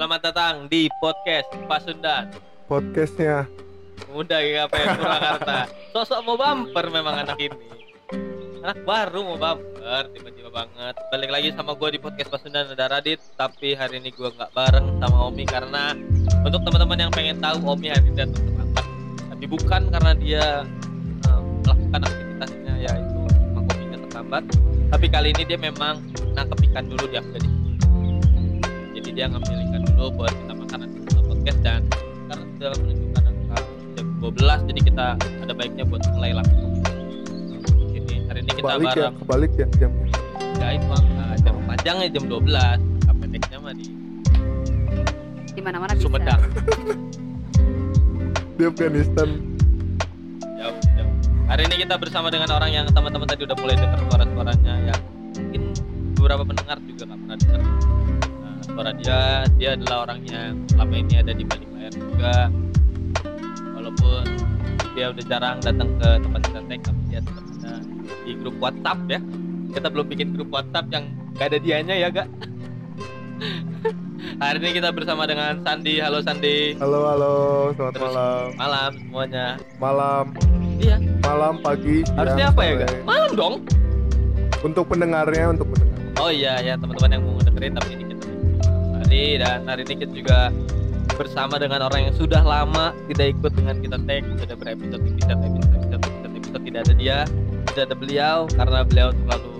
Selamat datang di podcast Pasundan. Podcastnya. Muda GKPN Purwakarta? Sosok mau bumper memang anak ini. Anak baru mau bumper Tiba-tiba banget. Balik lagi sama gue di podcast Pasundan ada Radit. Tapi hari ini gue nggak bareng sama Omi Karena untuk teman-teman yang pengen tahu Omi hari ini datang terlambat Tapi bukan karena dia eh, melakukan aktivitasnya Yaitu mengkopinya terlambat. Tapi kali ini dia memang nangkep ikan dulu di Afghanistan jadi dia ngambil ikan dulu buat kita makan nanti setelah podcast dan sekarang sudah menunjukkan angka jam 12 jadi kita ada baiknya buat mulai langsung ini hari ini kita kebalik ya bareng. kebalik ya jamnya. Ya itu angka jam panjangnya jam 12 angka pendeknya mah di di mana-mana bisa. Sumedang. Di Afghanistan. Jauh jauh. Hari ini kita bersama dengan orang yang teman-teman tadi udah mulai dengar suara-suaranya yang mungkin beberapa pendengar juga nggak pernah dengar. nah, suara dia dia adalah orang yang selama ini ada di balik layar juga. Walaupun dia udah jarang datang ke tempat kita tag tapi dia tetap ada di grup WhatsApp ya. Kita belum bikin grup WhatsApp yang gak ada dianya ya gak hari ini kita bersama dengan Sandi. Halo Sandi. Halo halo. Selamat Terus- malam. malam semuanya. Malam. Iya. Malam pagi harusnya apa ya gak malam dong. Untuk pendengarnya untuk pendengar. Oh iya ya teman-teman yang mau dengerin tapi ini hari dan hari ini kita juga bersama dengan orang yang sudah lama tidak ikut dengan kita tag sudah berepisode episode episode episode episode episode tidak ada dia tidak ada beliau karena beliau selalu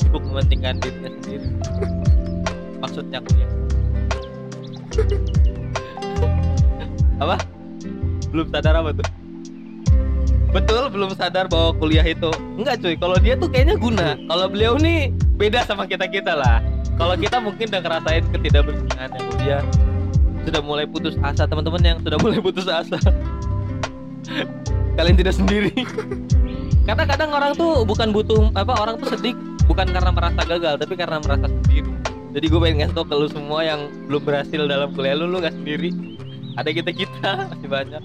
sibuk mementingkan dirinya sendiri. Maksudnya kuliah apa? Belum sadar apa tuh? Betul belum sadar bahwa kuliah itu. Enggak cuy kalau dia tuh kayaknya guna. Kalau beliau nih beda sama kita kita lah kalau kita mungkin udah ngerasain ketidakbergunaan yang dia sudah mulai putus asa teman-teman yang sudah mulai putus asa. Kalian tidak sendiri. Karena kadang orang tuh bukan butuh apa orang tuh sedih bukan karena merasa gagal tapi karena merasa sendiri. Jadi gue pengen ngasih tau ke lu semua yang belum berhasil dalam kuliah lu lu nggak sendiri. Ada kita kita masih banyak.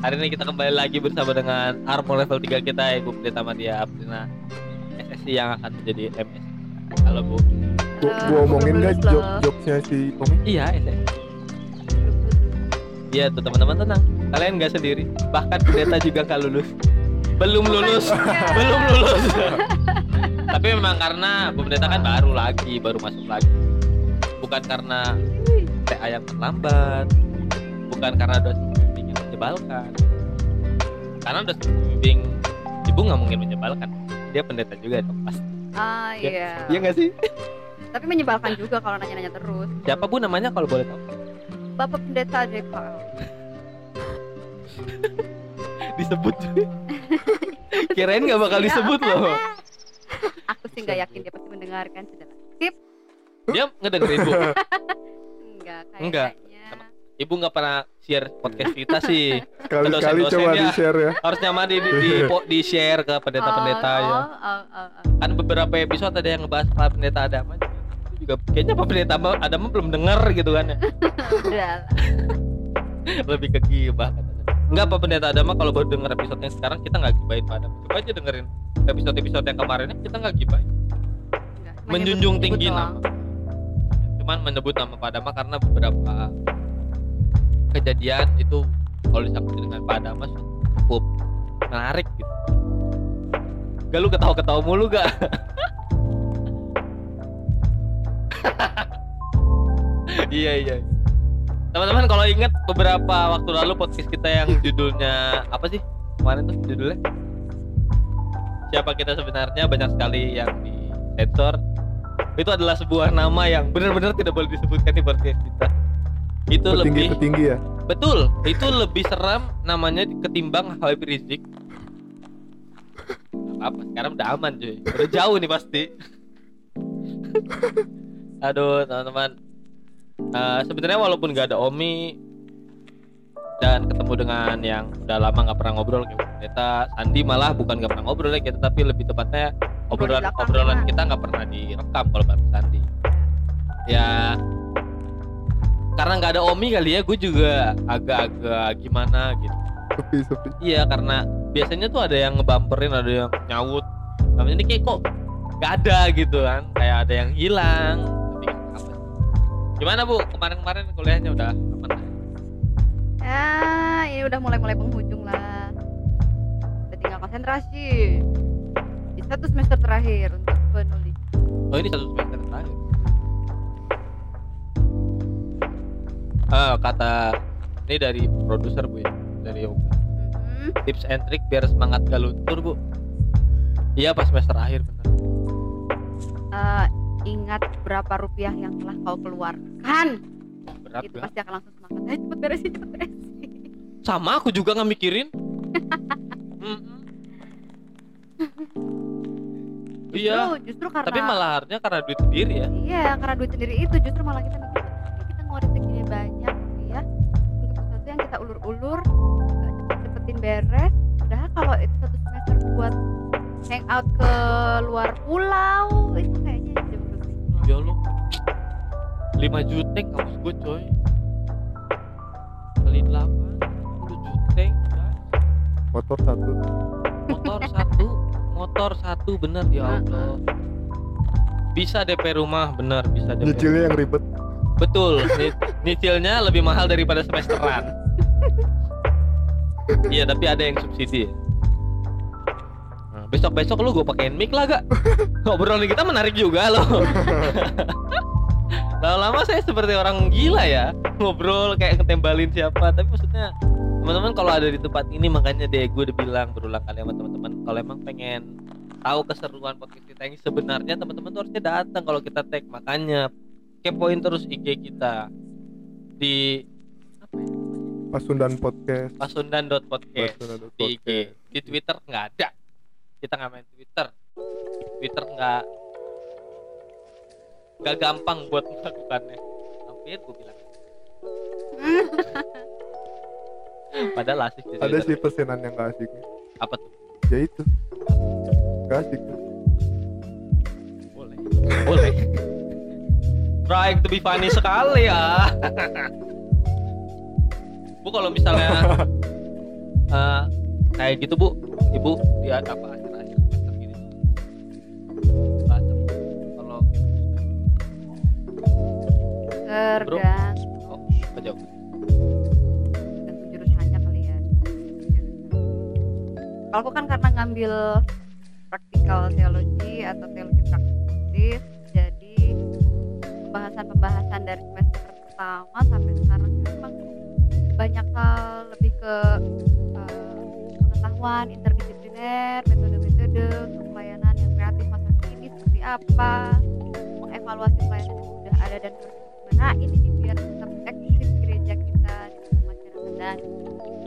Hari ini kita kembali lagi bersama dengan Armor level 3 kita Ibu Pendeta Madia Aprina SSI yang akan menjadi MS halo Bu gua, gua omongin gak loh. jokesnya si Omi iya SSI Iya tuh teman-teman tenang. Kalian nggak sendiri. Bahkan pendeta juga nggak lulus. Belum lulus. belum lulus. Tapi memang karena Bu pendeta kan baru lagi baru masuk lagi. Bukan karena TA yang terlambat. Bukan karena dosen pembimbing yang menyebalkan. Karena dosen pembimbing ibu nggak mungkin menyebalkan. Dia pendeta juga dong pasti. Ah Ya. iya. iya nggak sih Tapi menyebalkan juga kalau nanya-nanya terus. siapa bu namanya kalau boleh tahu Bapak Pendeta JKL. disebut kirain nggak bakal disebut loh Aku sih nggak yakin dia pasti mendengarkan sudah. Sip. dia ngedengerin bu Enggak Enggak. kayaknya. Ibu nggak pernah share podcast kita sih sekali-sekali dosen-dosen coba di share ya harusnya mah di di, di, po- di share ke pendeta-pendeta oh, ya Oh, oh, oh, oh. kan beberapa episode ada yang ngebahas Pak pendeta Adama juga Itu juga kayaknya Pak pendeta Adama belum denger gitu kan ya. Lebih ke gibah enggak Pak pendeta Adama kalau baru denger episode yang sekarang kita nggak gibahin Pak Adama. Coba aja dengerin episode-episode yang kemarinnya kita nggak gibahin. Enggak. Menjunjung Menyebut- tinggi nama. cuman menyebut nama Pak Adama karena beberapa kejadian itu kalau disangkut dengan Pak Adama cukup menarik gitu. Gak lu ketawa-ketawa mulu gak iya iya. Teman-teman kalau ingat beberapa waktu lalu podcast kita yang judulnya apa sih? Kemarin tuh judulnya? Siapa kita sebenarnya? Banyak sekali yang di sensor. Itu adalah sebuah nama yang benar-benar tidak boleh disebutkan di podcast kita. Itu petinggi lebih petinggi ya? Betul. Itu lebih seram namanya ketimbang Habib Rizik. Apa sekarang udah aman cuy. Udah jauh nih pasti aduh teman-teman. Eh, sebenarnya walaupun gak ada Omi dan ketemu dengan yang udah lama nggak pernah ngobrol kayak kita Sandi malah bukan nggak pernah ngobrol ya kita tapi lebih tepatnya obrolan belakang obrolan ya. kita nggak pernah direkam kalau bareng Sandi. Ya karena nggak ada Omi kali ya gue juga agak-agak gimana gitu. Sepi sepi. Iya karena biasanya tuh ada yang ngebamperin ada yang nyaut. Tapi ini kayak kok nggak ada gitu kan kayak ada yang hilang Gimana Bu? Kemarin-kemarin kuliahnya udah aman? Ya, ini udah mulai-mulai penghujung lah. Udah tinggal konsentrasi di satu semester terakhir untuk penulis. Oh ini satu semester terakhir. Ah kata ini dari produser Bu ya, dari Yoga. Mhm. Tips and trick biar semangat gak luntur Bu. Iya pas semester akhir bener. Eh, ingat berapa rupiah yang telah kau keluarkan. Berat Itu gak? pasti akan langsung semangat. Eh, cepet beresin, cepet beresin. Sama aku juga nggak mikirin. Mm-mm. Iya. Justru, justru karena Tapi malah harusnya karena duit sendiri ya. Iya, karena duit sendiri itu justru malah kita mikir "Ini kita ngeluarin segini banyak gitu ya untuk sesuatu yang kita ulur-ulur cepet-cepetin beres. Padahal kalau itu satu semester buat hangout ke luar pulau itu Ya lo 5 juteng kampus gue coy Kali 8 10 juteng guys. Motor satu. Motor satu Motor satu bener ya Allah Bisa DP rumah bener bisa DP Nyicilnya yang ribet. Betul Nyicilnya lebih mahal daripada semesteran Iya tapi ada yang subsidi ya. Nah, Besok-besok lu gue pakein mic lah gak? Obrolan kita menarik juga loh. Lama-lama saya seperti orang gila ya Ngobrol kayak ngetembalin siapa. Tapi maksudnya teman-teman kalau ada di tempat ini Makanya deh gue udah bilang berulang kali sama teman-teman Kalau emang pengen tahu keseruan podcast kita yang sebenarnya teman-teman tuh harusnya datang kalau kita tag. Makanya kepoin terus IG kita di apa ya? Pasundan podcast. pasundan.podcast Pasundan di IG di Twitter nggak ada kita nggak main Twitter Twitter nggak nggak gampang buat melakukannya hampir gue bilang padahal asik di Ada Twitter. sih pesanan yang gak asik. apa tuh Ya itu. Gak asik. tuh. boleh boleh trying to be funny sekali ya bu kalau misalnya eh, kayak gitu bu ibu dia apa tergantung oh tergantung jurusannya kali ya kalau aku kan karena ngambil praktikal teologi atau teologi praktis jadi pembahasan-pembahasan dari semester pertama sampai sekarang memang banyak hal lebih ke eh, pengetahuan interdisipliner metode-metode untuk pelayanan yang kreatif masa kini seperti apa mengevaluasi pelayanan yang sudah ada dan harus gimana ini biar tetap eksis gereja kita di masyarakat dan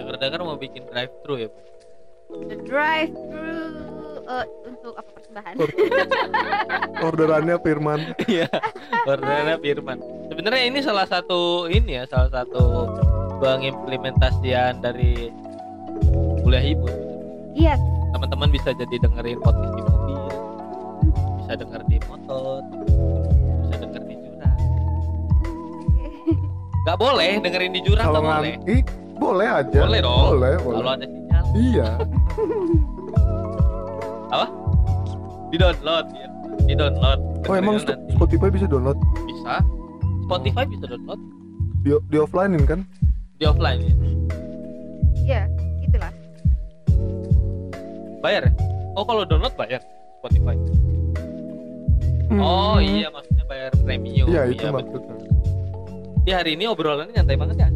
dengar-dengar mau bikin drive thru ya bu the drive thru eh, untuk apa persembahan Orderannya Firman. Iya, orderannya Firman. Sebenarnya ini salah satu ini ya, salah satu pengimplementasian dari kuliah ibu. yes Teman-teman bisa jadi dengerin podcast di mobil, bisa denger di motor, Gak boleh dengerin di jurang, Kalau gak boleh. Ih, boleh aja. Boleh dong. Boleh, Kalau boleh. ada sinyal, Iya. di download ya. Di download. Oh emang nanti. Spotify bisa download? bisa. Spotify bisa download Di, di offlinein kan? di offline ya. iya gitulah Bayar ya? Oh kalau download bayar Spotify. Oh Hmm. iya maksudnya bayar premium. Iya itu betul. maksudnya. Di hari ini obrolannya nyantai banget ya.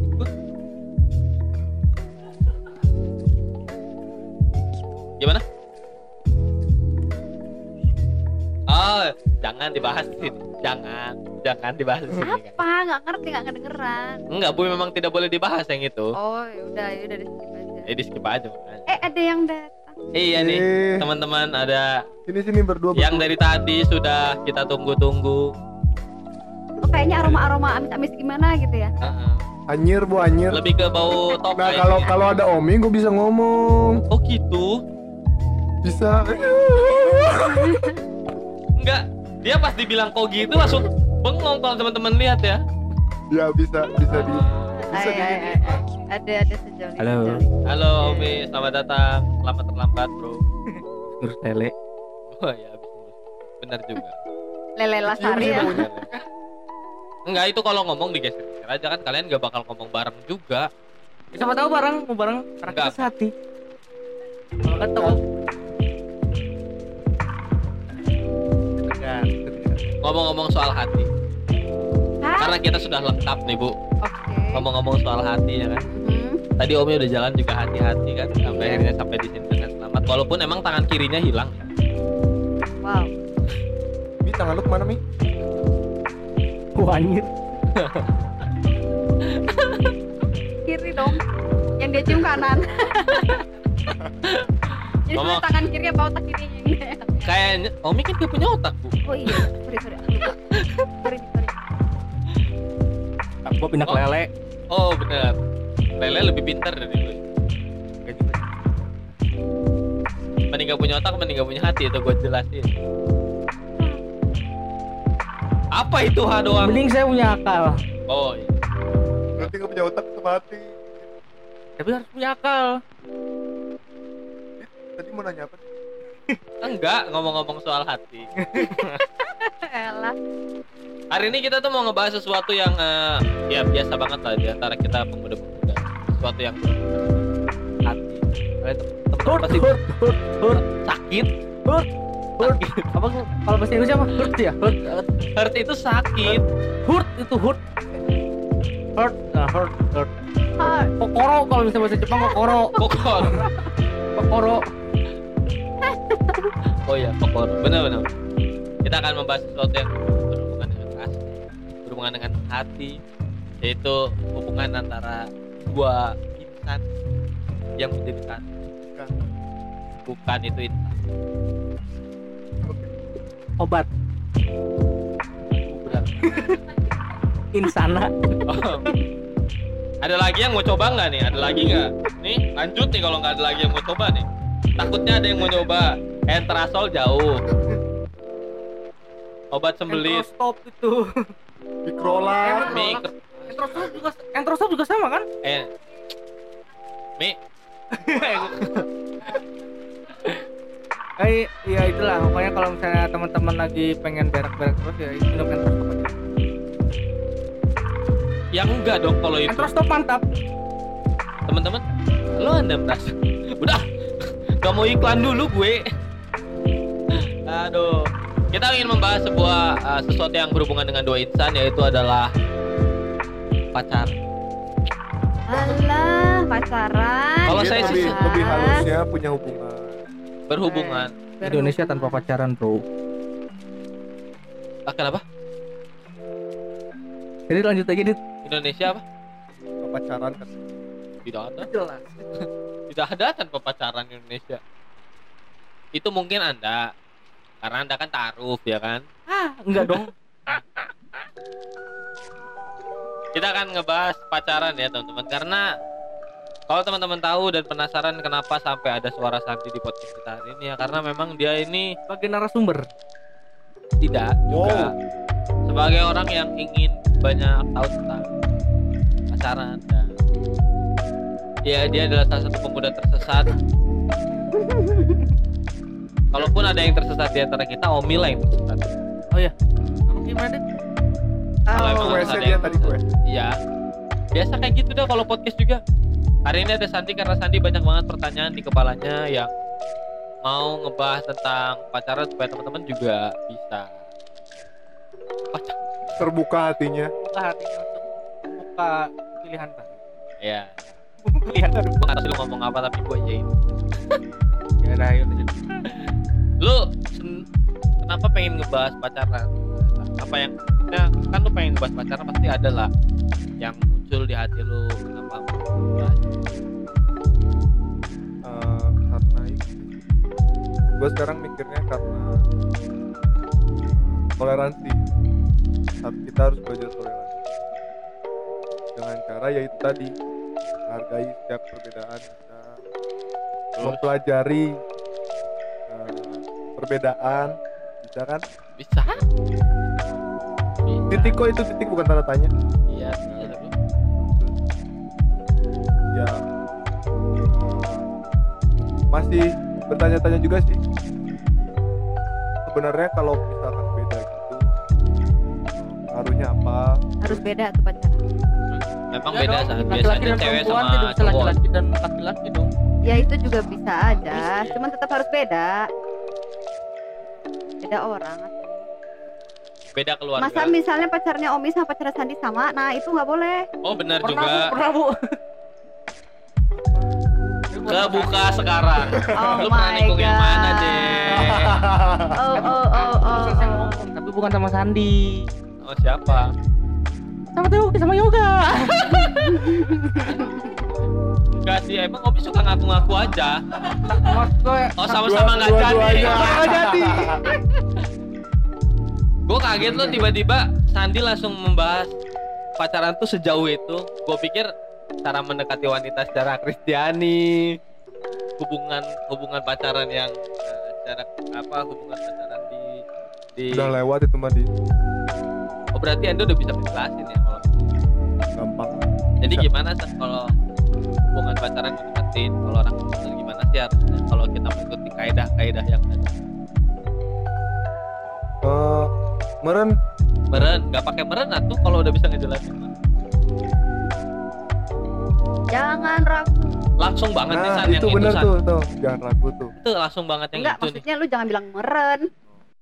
Gimana? Oh, jangan dibahas di sini. Jangan, jangan dibahas di sini. Apa nggak ngerti nggak kedengeran Enggak, Bu memang tidak boleh dibahas yang itu. oh yaudah yaudah di skip aja Eh, di skip aja. makanya. eh ada yang datang Iya nih, Eh, teman-teman ada Sini sini berdua. yang berdua. dari tadi sudah kita tunggu-tunggu. Oh kayaknya aroma aroma amis amis gimana gitu ya Heeh. Anyir bu anyir. Lebih ke bau Nah tokai. kalau kalau ada Omi gue bisa ngomong. Oh gitu? Bisa. Enggak. Dia pas dibilang kok gitu langsung bengong kalau teman-teman lihat ya. ya bisa bisa di. Bisa Ay, di- ay, ay, ay. ada ada sejoli Halo. Halo Omi, selamat datang. Selamat terlambat, Bro. Terus tele Oh ya. Benar juga. lele lasari Cium ya. Enggak itu kalau ngomong digeser aja kan kalian gak bakal ngomong bareng juga. Siapa tahu bareng, mau bareng karena kita Enggak. sehati. Kalau tahu Tegar, tegar. Ngomong-ngomong soal hati, Hah? karena kita sudah lengkap nih bu. Oke. Ngomong-ngomong soal hati ya kan. Mhm. Tadi Omi udah jalan juga hati-hati kan sampai akhirnya sampai di sini dengan selamat. Walaupun emang tangan kirinya hilang. Wow. Mi tangan lu ke mana Mi? Wah, anjir. Kiri dong. Yang dia cium kanan. Jadi sebenarnya tangan kiri apa otak kirinya dia? Kayaknya Omi kan gak punya otak bu. Oh iya, sorry sorry. aku. Sorry sorry. Gua pindah ke Oh. lele. Oh bener. Lele lebih pintar dari gitu. Mending gak punya otak, mending gak punya hati itu gue jelasin. Apa itu ha doang? Mending saya punya akal. Oh iya. Berarti gak punya otak sama hati. Tapi harus punya akal. Tadi mau nanya apa? Enggak ngomong-ngomong soal hati. Elah. Hari ini kita tuh mau ngebahas sesuatu yang eh, ya biasa banget lah di antara kita pemuda-pemuda. Sesuatu yang hati. Kalian teman-teman Hurt, pasti hurt, hurt, hurt. Apa kalau bahasa Indonesia apa? Hurt ya? Hurt, hurt, itu sakit. hurt itu hurt. Hurt, nah, hurt, hurt. Kokoro kalau misalnya bahasa Jepang kokoro, Kokor. kokoro. Oh iya, kokor. Benar-benar. Kita akan membahas sesuatu yang berhubungan dengan kasih, berhubungan dengan hati, yaitu hubungan antara dua insan yang menjadi satu. Bukan. Bukan itu insan. Obat insana. Oh. Ada lagi yang mau coba nggak nih? Ada lagi nggak? Nih lanjut nih kalau nggak ada lagi yang mau coba nih. Takutnya ada yang mau coba. Entrasol jauh. Obat sembelit. Stop itu. Mikrola. Mi, Entrostop juga juga sama kan? eh, Mi, Eh, ya itulah pokoknya kalau misalnya teman-teman lagi pengen berak-berak terus ya minum entrostop aja. yang enggak dong kalau itu. Entrostop mantap. Teman-teman, lo anda merasa? Udah, gak mau iklan dulu gue. Aduh, kita ingin membahas sebuah uh, sesuatu yang berhubungan dengan dua insan yaitu adalah pacar. Alah, pacaran. Kalau saya sih lebih, lebih halusnya punya hubungan. Berhubungan. Indonesia tanpa pacaran, Bro. Ah, kenapa? Jadi lanjut aja dit. Indonesia apa? Nggak pacaran kan. Tidak ada. Jelas. Tidak ada tanpa pacaran di Indonesia. Itu mungkin Anda. Karena Anda kan taruh ya kan? Ah, enggak dong. Kita akan ngebahas pacaran ya teman-teman karena kalau teman-teman tahu dan penasaran kenapa sampai ada suara Santi di podcast kita hari ini ya karena memang dia ini Sebagai narasumber. tidak juga sebagai orang yang ingin banyak tahu tentang pacaran dan ya dia adalah salah satu pemuda tersesat kalaupun ada yang tersesat di antara kita Omi lah yang tersesat Kamu gimana? Kalau Oh, emang ada dia yang tadi gue. Iya. Biasa kayak gitu dah kalau podcast juga. Hari ini ada Santi karena Santi banyak banget pertanyaan di kepalanya yang mau ngebahas tentang pacaran supaya teman-teman juga bisa pacar. Terbuka hatinya. Buka hatinya untuk membuka pilihan tadi. Ya. Pilihan tadi. Gue nggak tahu sih lu ngomong apa tapi gue ajain. Ya udah, ayo lanjut. Lu kenapa pengen ngebahas pacaran? Apa yang ya, kan lu pengen ngebahas pacaran pasti ada lah yang muncul di hati lu kenapa. Eh, karena itu. Gue sekarang mikirnya karena toleransi. Saat kita harus belajar toleransi. Dengan cara yaitu tadi menghargai setiap perbedaan kita, mempelajari eh, perbedaan, bisa kan? Bisa? Bisa. Titik kok itu titik bukan tanda tanya. Ya. Masih bertanya-tanya juga sih. Sebenarnya kalau misalkan beda gitu pengaruhnya apa? Harus beda tuh pacaran Memang Ya beda dong, biasanya cewek sama cowok. laki-laki dan laki-laki dong. Ya itu juga bisa aja cuman tetap harus beda. Beda orang Beda keluarga. masa misalnya pacarnya Omi sama pacarnya Sandi sama nah itu nggak boleh. Oh benar pernah juga. bu pernah bu Kebuka sekarang. oh Lu pernah my nikung yang mana, god Dek? oh oh oh oh, oh. tapi bukan sama Sandi Oh siapa? sama Teo sama Yoga Enggak sih, emang Omi suka ngaku-ngaku aja. Oh sama-sama nggak jadi. Nggak jadi. Gue kaget loh tiba-tiba Sandi langsung membahas pacaran tuh sejauh itu. Gue pikir cara mendekati wanita secara Kristiani, hubungan hubungan pacaran yang eh, secara apa hubungan pacaran di di Udah lewat itu mah di Oh berarti Anda udah bisa menjelasin ya kalau gampang. Jadi Bisa. gimana sih kalau hubungan pacaran deketin kalau orang pacaran gimana sih harusnya kalau kita mengikuti kaidah-kaidah yang ada. Eh, meren Meren, nggak pakai meren atuh kalau udah bisa ngejelasin. Jangan ragu. Langsung banget nih nah San yang itu itu bener San. tuh tuh. Jangan ragu tuh. Itu langsung banget yang enggak itu nih. maksudnya lu jangan bilang meren.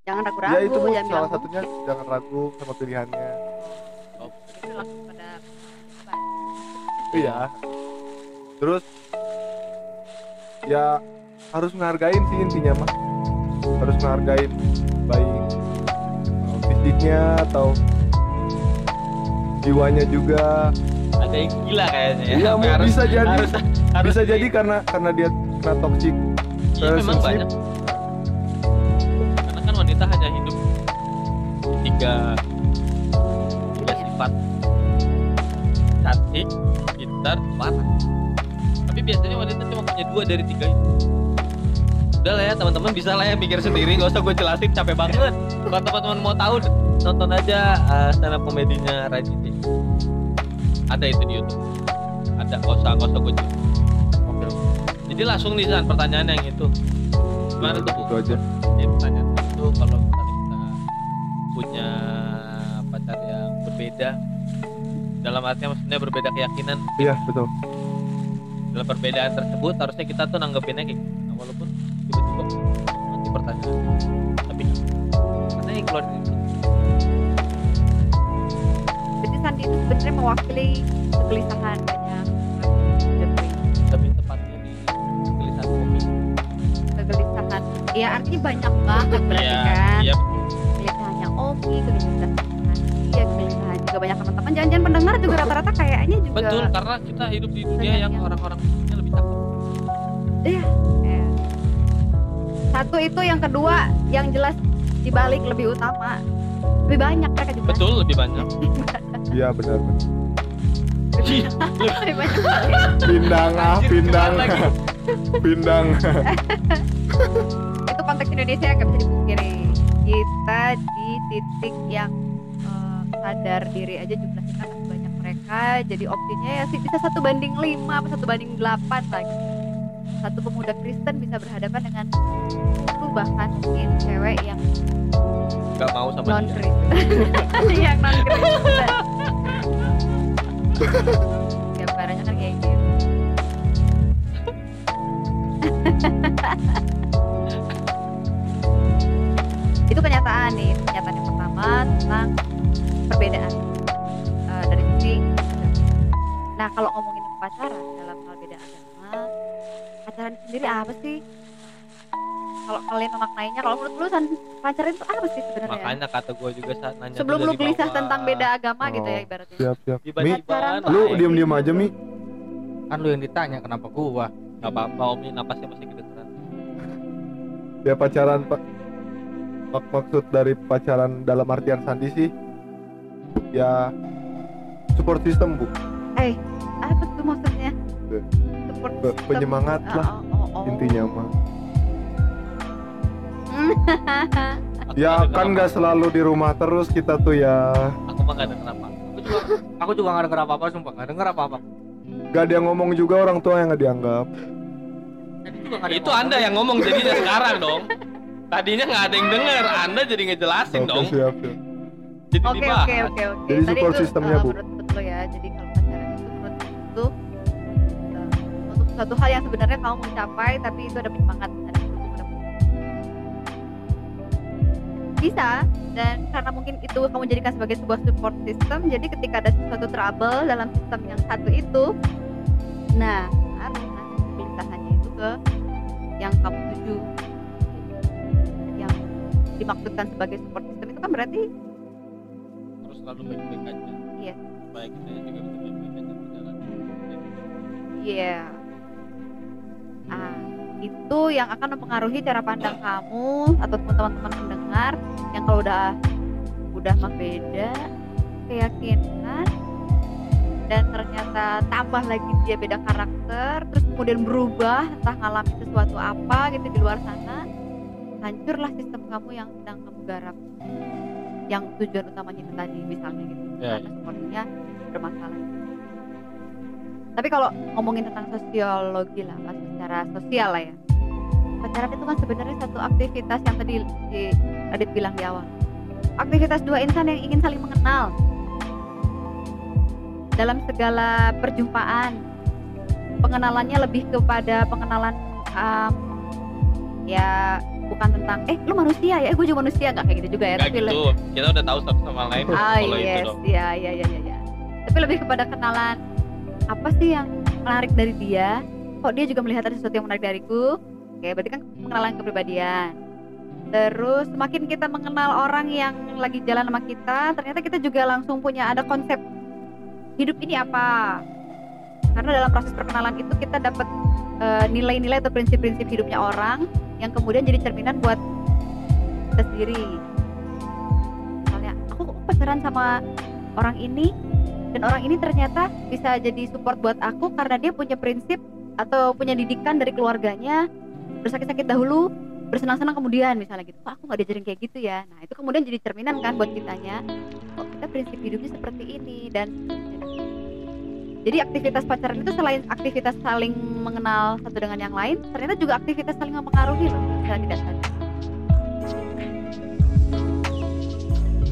Jangan ragu-ragu ya itu jangan salah bilang satunya jangan ragu sama pilihannya. Itu langsung pada iya. Terus ya harus menghargain sih intinya mah harus menghargain baik eh, fisiknya atau jiwanya juga Ada yang gila kayaknya ya. Sampai mau bisa jadi. Harus, harus bisa di- jadi karena karena dia kena toxic Iya memang banyak. Karena kan wanita hanya hidup tiga tiga sifat cantik, pintar, parah. Tapi biasanya wanita cuma punya dua dari tiga itu. Udah lah ya teman-teman bisa lah ya pikir sendiri nggak usah gue jelasin capek banget. Kalau teman-teman mau tahu nonton aja uh, stand up komedinya Raditya. Ada itu di YouTube. Ada nggak usah nggak usah gue jelasin. Oke, Jadi langsung nih San pertanyaan yang itu. Gimana tuh? Bu? itu aja Jadi pertanyaan itu kalau misalnya kita punya pacar yang berbeda dalam artinya maksudnya berbeda keyakinan iya betul dalam perbedaan tersebut harusnya kita tuh nanggepinnya kayak gitu. Nah, walaupun tiba-tiba nanti pertanyaan. Tapi karena yang keluar dari jadi Sandi itu sebenarnya mewakili kegelisahan banyak. Lebih tepatnya di tulisan kopi kegelisahan. Ya artinya banyak banget berarti Iya, kan. iya. Kegelisahannya Omi kegelisahan Sandi ya kegelisahan juga banyak teman-teman jangan-jangan pendengar juga rata-rata kayaknya juga betul karena kita hidup di dunia yang orang-orang lebih cakep Iya. Eh. Satu itu yang kedua yang jelas dibalik lebih utama. Lebih banyak mereka juga betul lebih banyak. Iya benar. Lebih banyak. Pindang ah pindang. pindang. Itu konteks Indonesia yang gak bisa dipungkiri kita di titik yang eh, sadar diri aja jumlah kita masih banyak mereka. Jadi opsinya ya sih bisa satu banding lima atau satu banding delapan lagi satu pemuda Kristen bisa berhadapan dengan satu bahkan mungkin cewek yang nggak mau sama non dia. Kristen yang non Kristen gambarannya kan kayak gitu. Itu kenyataan nih kenyataan yang pertama tentang perbedaan eh, dari sisi nah kalau ngomongin pacaran dalam hal beda agama pacaran sendiri apa sih? Kalau kalian memaknainya kalau menurut lu pacaran itu apa sih sebenarnya? Makanya kata gue juga saat nanya sebelum lu gelisah tentang beda agama gitu ya Oh. ibaratnya. siap siap. Mi lu diem diem aja mi. Kan lu yang ditanya kenapa gua? Nggak apa-apa Omi napasnya masih kedengeran. Ya pacaran pak. Mak- maksud dari pacaran dalam artian Sandi sih ya support system bu. Eh apa tuh maksudnya System. penyemangat Oh, lah oh, oh, oh. intinya mah. Ya nggak kan nggak selalu di rumah terus kita tuh ya. Aku mah nggak denger apa. Aku juga aku juga nggak denger apa apa sumpah. Nggak denger apa apa gak dia ngomong juga orang tua yang nggak dianggap. Tadi juga nggak ada itu anda yang ngomong jadinya sekarang dong. Tadinya nggak ada yang denger anda jadi ngejelasin Oke, dong. siap siap. Jadi Oke oke oke oke. Jadi Tadi support itu, systemnya, eh, Bu. Menurut ya. Jadi kalau suatu hal yang sebenarnya kamu mau capai tapi itu ada penyemangat ada bisa dan karena mungkin itu kamu jadikan sebagai sebuah support system jadi ketika ada sesuatu trouble dalam sistem yang satu itu nah harus kegelisahannya itu ke yang kamu tuju. Yang dimaksudkan sebagai support system itu kan berarti terus selalu baik-baik aja. Iya. supaya kita juga bisa baik-baik aja berjalan Iya. Ah, itu yang akan mempengaruhi cara pandang kamu atau teman-teman pendengar yang kalau udah udah mah beda keyakinan dan ternyata tambah lagi dia beda karakter terus kemudian berubah entah ngalami sesuatu apa gitu di luar sana hancurlah sistem kamu yang sedang kamu garap. Yang tujuan utamanya itu tadi misalnya gitu. Ya, karena sepertinya bermasalah tapi kalau ngomongin tentang sosiologi lah mas secara sosial lah ya. Pacaran itu kan sebenarnya satu aktivitas yang tadi di Adit bilang di awal. Aktivitas dua insan yang ingin saling mengenal. Dalam segala perjumpaan. Pengenalannya lebih kepada pengenalan um, ya bukan tentang eh lu manusia ya? Eh gue juga manusia. Nggak kayak gitu juga ya Nggak tapi gitu. kita udah tahu satu sama lain Ah yes, dong. Ya ya ya ya ya. Tapi lebih kepada kenalan apa sih yang menarik dari dia? Kok dia juga melihat ada sesuatu yang menarik dariku? Oke, berarti kan pengenalan kepribadian. Terus semakin kita mengenal orang yang lagi jalan sama kita, ternyata kita juga langsung punya ada konsep hidup ini apa? Karena dalam proses perkenalan itu kita dapat eh, nilai-nilai atau prinsip-prinsip hidupnya orang yang kemudian jadi cerminan buat kita sendiri misalnya aku pacaran sama orang ini dan orang ini ternyata bisa jadi support buat aku karena dia punya prinsip atau punya didikan dari keluarganya bersakit-sakit dahulu bersenang-senang kemudian misalnya gitu. Kok aku nggak diajarin kayak gitu ya? Nah itu kemudian jadi cerminan kan buat kitanya. Kok kita prinsip hidupnya seperti ini? Dan jadi aktivitas pacaran itu selain aktivitas saling mengenal satu dengan yang lain ternyata juga aktivitas saling mempengaruhi loh secara tidak sadar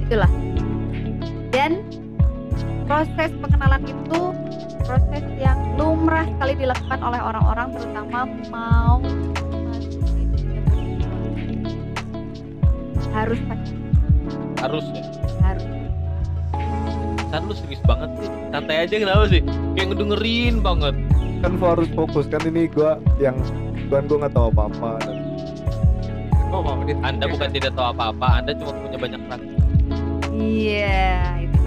itulah. Dan proses pengenalan itu proses yang lumrah sekali dilakukan oleh orang-orang terutama mau harus pacaran harus ya? Harus. San lu serius banget sih. Santai aja kenapa sih? Kayak ngedengerin banget kan gua harus fokus. Kan ini gua yang kan gua nggak tahu apa apa dan Oh, mau anda bukan tidak tahu apa-apa. Anda cuma punya banyak rak iya itu.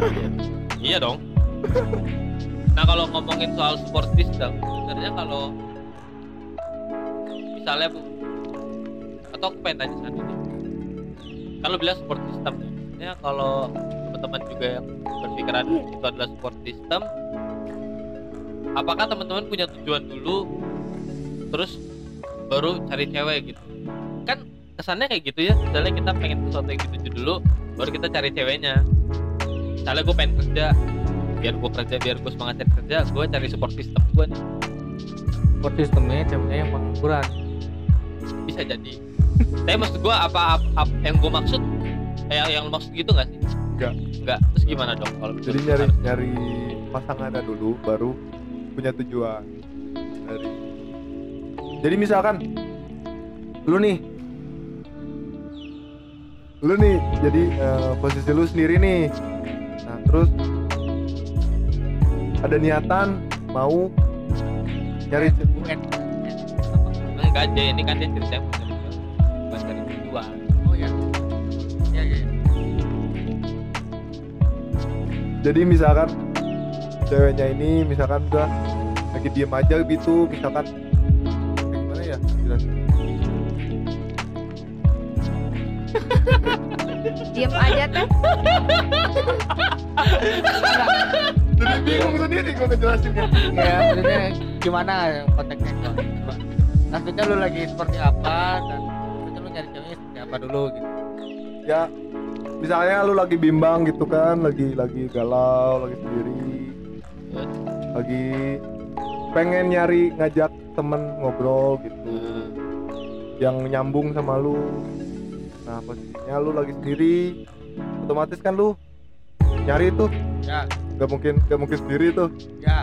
iya dong. Nah kalau ngomongin soal support system sebenarnya kalau misalnya bu atau aku pengen tanya San ini kalau bilang support system ya kalau teman-teman juga yang berpikiran itu adalah support system apakah teman-teman punya tujuan dulu terus baru cari cewek gitu? Kan kesannya kayak gitu ya misalnya kita pengen sesuatu yang dituju dulu baru kita cari ceweknya misalnya gue pengen kerja biar gue kerja biar gue semangat cari kerja gue cari support system gue nih. Support sistemnya ceweknya yang pengangguran. bisa jadi. Tapi maksud gue apa, apa, apa yang gue maksud kayak yang maksud gitu nggak sih? Nggak. nggak. Terus gimana dong kalau jadi nyari lu? nyari pasangannya dulu baru punya tujuan. Dari jadi misalkan lu nih. Lu nih jadi eh, posisi lu sendiri nih terus ada niatan mau nyari ce- UN. enggak aja ini kan dia cari cewek bukan cari tujuan Oh ya. Ya ya. jadi misalkan ceweknya ini misalkan udah lagi diem aja gitu misalkan gimana ya jelasin? diem aja teh jadi bingung sendiri gue ngejelasinnya Ya, maksudnya gimana konteksnya kok? Coba. Maksudnya lu lagi seperti apa dan maksudnya lu nyari ceweknya seperti apa dulu gitu. ya misalnya lu lagi bimbang gitu kan lagi lagi galau lagi sendiri Ya. lagi pengen nyari ngajak temen ngobrol gitu yang nyambung sama lu nah posisinya lu lagi sendiri. Otomatis kan lu nyari tuh. Ya. Nggak mungkin nggak mungkin sendiri tuh. Ya.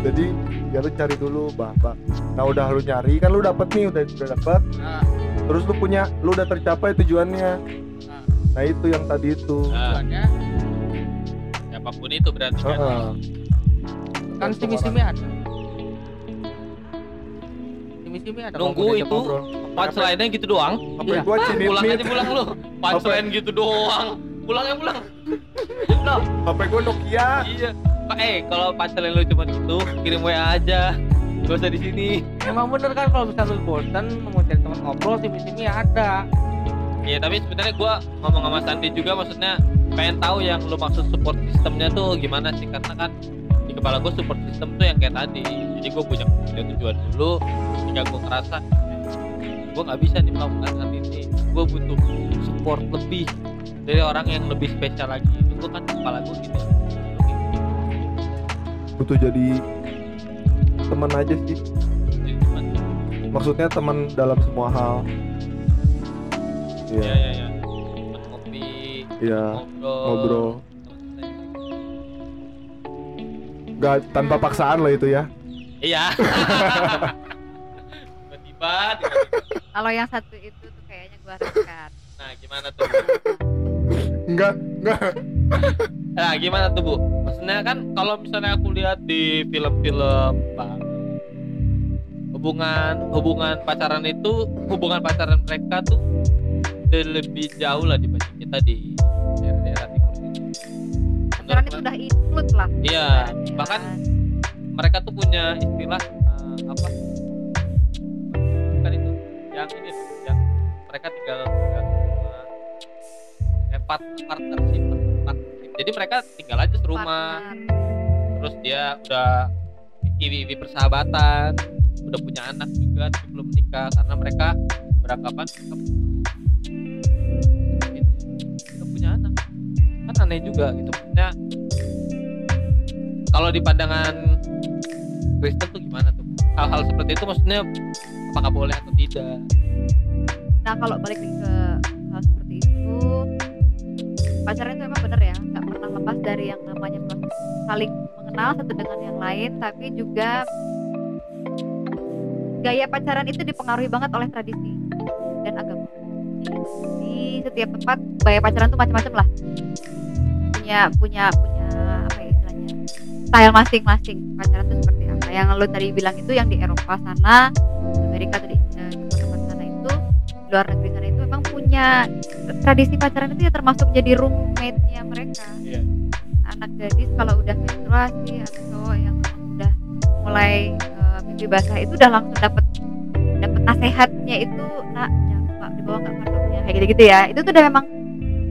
Jadi ya lu cari dulu bapak nah udah lu nyari kan lu dapet nih udah udah dapet. Nah, terus lu punya lu udah tercapai tujuannya. Nah, nah itu yang tadi itu. Nah, tujuannya apa pun itu berarti kan. Heeh. kan simi-simi ada simi-simi ada Nunggu itu. ngobrol. punchline-nya gitu doang. Iya. gua pulang aja pulang lu. Punchline gitu doang. Pulang ya pulang. No HP gua Nokia? Iya. Pak, eh kalau punchline lu cuma gitu kirim WA aja. Gak usah di sini. Emang bener kan kalau misalnya lu bosan mau cari teman ngobrol simi-simi ada. Iya tapi sebenarnya gua ngomong sama Sandi juga maksudnya pengen tahu yang lu maksud support sistemnya tuh gimana sih? Karena kan di kepala gue support system tuh yang kayak tadi jadi gue punya, punya tujuan dulu jika gue ngerasa gue nggak bisa nih melakukan hal ini. Gue butuh support lebih dari orang yang lebih spesial lagi. Itu gue kan kepala gue gitu. Butuh jadi teman aja sih. Jadi cuman maksudnya teman dalam semua hal. Ya iya ya ya Temen ngopi iya ngobrol. ngobrol. Nggak tanpa paksaan lah itu ya iya tiba-tiba. Kalau yang satu itu tuh kayaknya gua cut. nah gimana tuh enggak enggak Nah, gimana tuh, Bu? Maksudnya kan kalau misalnya aku lihat di film-film Bang, hubungan hubungan pacaran itu hubungan pacaran mereka tuh lebih jauh lah dibanding kita di daerah-daerah timur ini. Pacaran itu Menurut udah include lah. Iya, Ya bahkan kan? Mereka tuh punya istilah eh, apa? Bukan itu, yang ini loh, yang mereka tinggal tinggal rumah, eh, part, partnership, partnership. Jadi mereka tinggal aja serumah. Partner. terus dia udah iwi-iwi persahabatan udah punya anak juga tapi belum menikah karena mereka beranggapan mereka punya anak kan aneh juga gitu maksudnya kalau di pandangan Kristen tuh gimana tuh? Hal-hal seperti itu maksudnya apakah boleh atau tidak? Nah kalau balik ke hal seperti itu, pacaran itu emang bener ya, nggak pernah lepas dari yang namanya saling mengenal satu dengan yang lain, tapi juga gaya pacaran itu dipengaruhi banget oleh tradisi dan agama. Di setiap tempat gaya pacaran tuh macam-macam lah, punya punya punya apa ya istilahnya style masing-masing. Pacaran tuh seperti apa. Yang lo tadi bilang itu yang di Eropa sana, Amerika tuh di eh, di tempat sana itu luar negeri sana itu memang punya tradisi pacaran itu ya termasuk jadi roommate-nya mereka. Iya. Anak gadis kalau udah menstruasi atau cowok yang udah mulai eh, mimpi basah itu udah langsung dapat dapat nasihatnya itu nak jangan lupa dibawa nggak kondomnya kayak gitu-gitu ya. Itu tuh udah memang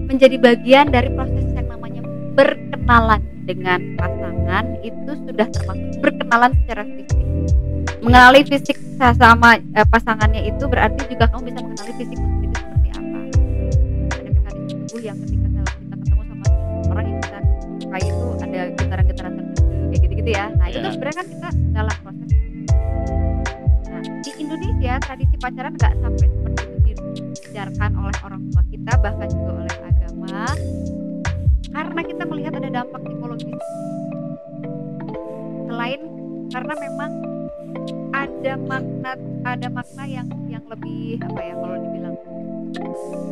menjadi bagian dari proses yang namanya berkenalan dengan pasangan itu sudah termasuk berkenalan secara fisik. Mengenali fisik sa- sama eh, pasangannya itu berarti juga kamu bisa mengenali fisik sendiri seperti apa. Ada mekanisme tubuh yang ketika kita ketemu sama orang yang kita sukai itu ada getaran-getaran tertentu kayak gitu-gitu ya. Nah itu Iya. sebenarnya kan kita dalam proses nah di Indonesia tradisi pacaran nggak sampai seperti itu diajarkan oleh orang tua kita bahkan juga oleh agama karena kita melihat ada dampak psikologis. Selain karena memang ada makna ada makna yang yang lebih apa ya kalau dibilang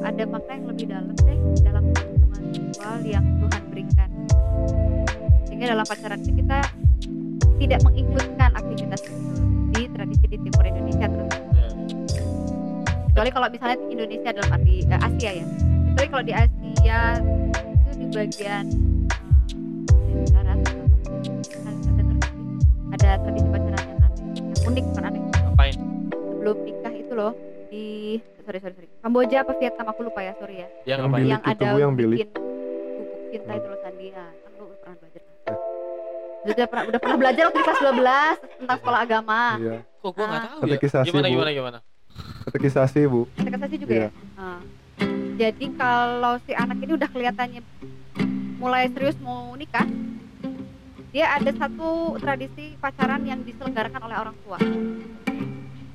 ada makna yang lebih dalam deh dalam hubungan seksual yang Tuhan berikan. Sehingga dalam pacaran itu kita tidak mengikutkan aktivitas di tradisi di timur Indonesia terus kecuali kalau misalnya di Indonesia dalam arti eh, Asia ya. Kecuali kalau di Asia itu di bagian eh, barat. Ada tradisi pacaran yang aneh yang unik bukan aneh ngapain sebelum nikah itu loh di sorry sorry sorry. Kamboja apa Vietnam? Aku lupa ya sorry ya. Yang ngapain bilik yang itu, ada yang bilik. bikin bubuk cinta itu loh Sandi ya kan lu pernah belajar kan? udah pernah udah pernah belajar waktu di kelas 12 tentang sekolah agama. Iya. Kok gua nggak Ah. tahu ya? Katekisasi, gimana Bu. gimana gimana? Katekisasi bu. Katekisasi juga Iya. ya Ah. jadi kalau si anak ini udah kelihatannya mulai serius mau nikah dia ada satu tradisi pacaran yang diselenggarakan oleh orang tua.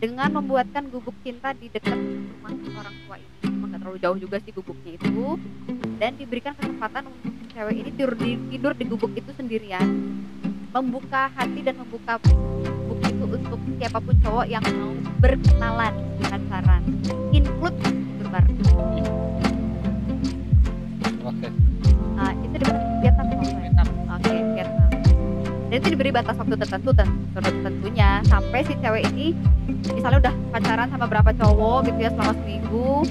Dengan membuatkan gubuk cinta di dekat rumah orang tua ini. Emang nggak nggak terlalu jauh juga sih gubuknya itu. Dan diberikan kesempatan untuk cewek ini tidur di, tidur di gubuk itu sendirian. Membuka hati dan membuka gubuk itu untuk siapa pun cowok yang mau berkenalan pacaran. Include Bar. proses Nah, itu di Vietnam. Vietnam. Oke, Vietnam. Dan itu diberi batas waktu tertentu ten- ter- tentunya sampai si cewek ini misalnya udah pacaran sama berapa cowok gitu ya selama seminggu.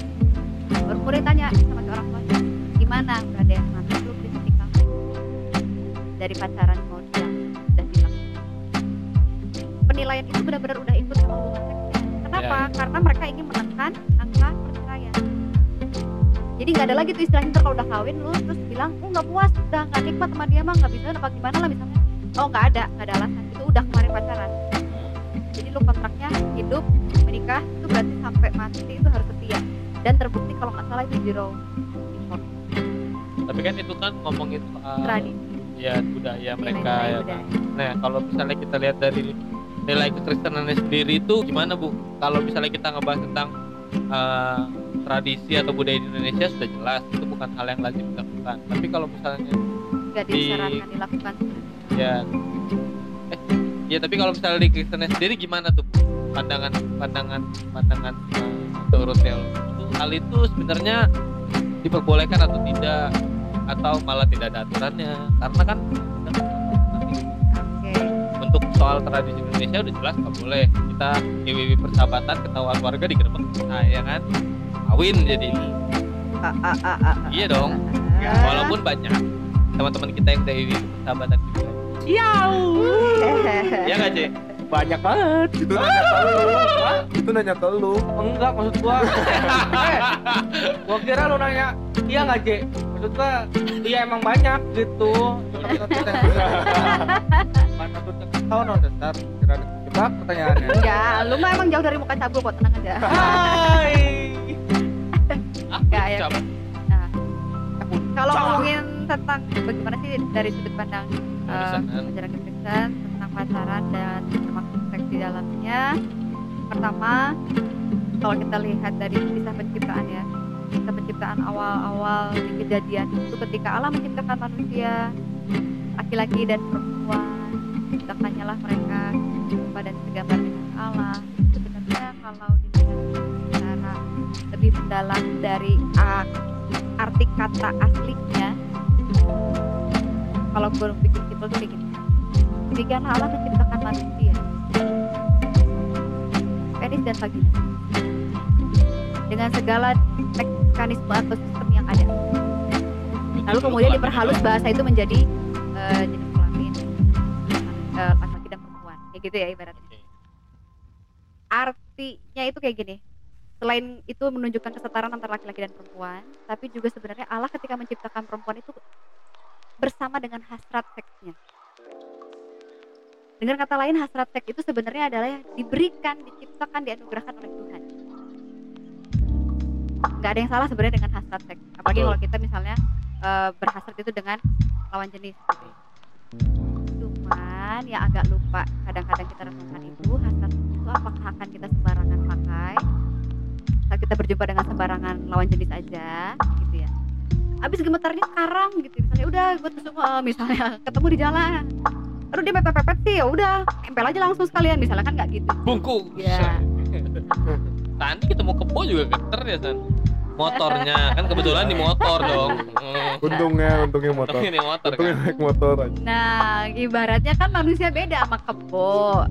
Baru kemudian tanya sama si orang tuanya, gimana? Udah ada yang mati belum di dari pacaran mau dia udah bilang. Penilaian itu benar-benar udah ikut sama hubungan seksnya. Kenapa? Karena mereka ingin menekan. Jadi nggak ada lagi tuh istilahnya ntar kalau udah kawin lu terus bilang, oh nggak puas, udah nggak nikmat sama dia mah nggak bisa apa gimana lah misalnya. Oh nggak ada, nggak ada alasan. Itu udah kemarin pacaran. Jadi lu kontraknya hidup menikah itu berarti sampai mati itu harus setia dan terbukti kalau nggak salah itu zero import tapi kan itu kan ngomongin soal tradisi ya budaya mereka ya budaya. kan. Nah, kalau misalnya kita lihat dari nilai kekristenannya sendiri itu gimana Bu? Kalau misalnya kita ngebahas tentang eh, tradisi atau budaya di Indonesia sudah jelas itu bukan hal yang lazim dilakukan. Tapi kalau misalnya nggak Di- disarankan dilakukan. Ya. Eh ya tapi kalau misalnya di Kristennya sendiri gimana tuh pandangan pandangan pandangan eh, menurut teologi? Itu hal itu sebenarnya diperbolehkan atau tidak? Atau malah tidak ada aturannya? Karena kan untuk soal tradisi Indonesia udah jelas nggak boleh. Kita IWW persahabatan ketahuan warga di gerbang nah, ya kan kawin jadi. Ah. iya dong. Walaupun banyak teman-teman kita yang dari IWW persahabatan juga ya nggak Cek? banyak banget. Itu nanya ke lu. Hah? itu nanya ke lu. Enggak maksud gua. Eh, gua kira lu nanya iya nggak J maksud gua iya emang banyak gitu. Mana tuh tahu no dasar kira jebak pertanyaannya. Enggak, lu mah emang jauh dari muka cabul kok, tenang aja. Hai ya. Nah, kalau ngomongin tentang bagaimana sih dari sudut pandang eh, Kekristenan. ajaran Kristen tentang pacaran dan termasuk seks di dalamnya, pertama kalau kita lihat dari kisah penciptaan ya, kisah penciptaan awal-awal di kejadian itu ketika Allah menciptakan manusia, laki-laki dan perempuan, ciptakannya lah mereka serupa dan mendalam dari ah, arti kata aslinya. Kalau gue simpel tuh kayak gini. Demikianlah Allah menciptakan manusia. Penis dan vagina dengan segala mekanisme atau sistem yang ada. Lalu kemudian diperhalus bahasa itu menjadi eh, jenis kelamin eh, laki-laki dan perempuan. Kayak gitu ya ibaratnya. Artinya itu kayak gini selain itu menunjukkan kesetaraan antara laki-laki dan perempuan tapi juga sebenarnya Allah ketika menciptakan perempuan itu bersama dengan hasrat seksnya. Dengan kata lain hasrat seks itu sebenarnya adalah diberikan diciptakan dianugerahkan oleh Tuhan. Nggak ada yang salah sebenarnya dengan hasrat seks. Apalagi kalau kita misalnya eh, berhasrat itu dengan lawan jenis. Gitu ya. cuman yang agak lupa kadang-kadang kita renungkan itu hasrat itu apakah akan kita sembarangan pakai kita berjumpa dengan sembarangan lawan jenis aja gitu ya. Abis gemetarnya sekarang gitu. Misalnya udah gue tusuk eh, misalnya ketemu di jalan. Aduh dia mepet-mepet sih ya udah tempel aja langsung sekalian misalnya kan nggak gitu. Bungkuk ya tadi ketemu kebo juga geter ya san motornya. Kan kebetulan di motor dong. Hmm. untungnya untungnya motor. Ini motor untungnya kan? naik motor aja. Nah, ibaratnya kan manusia beda sama kebo.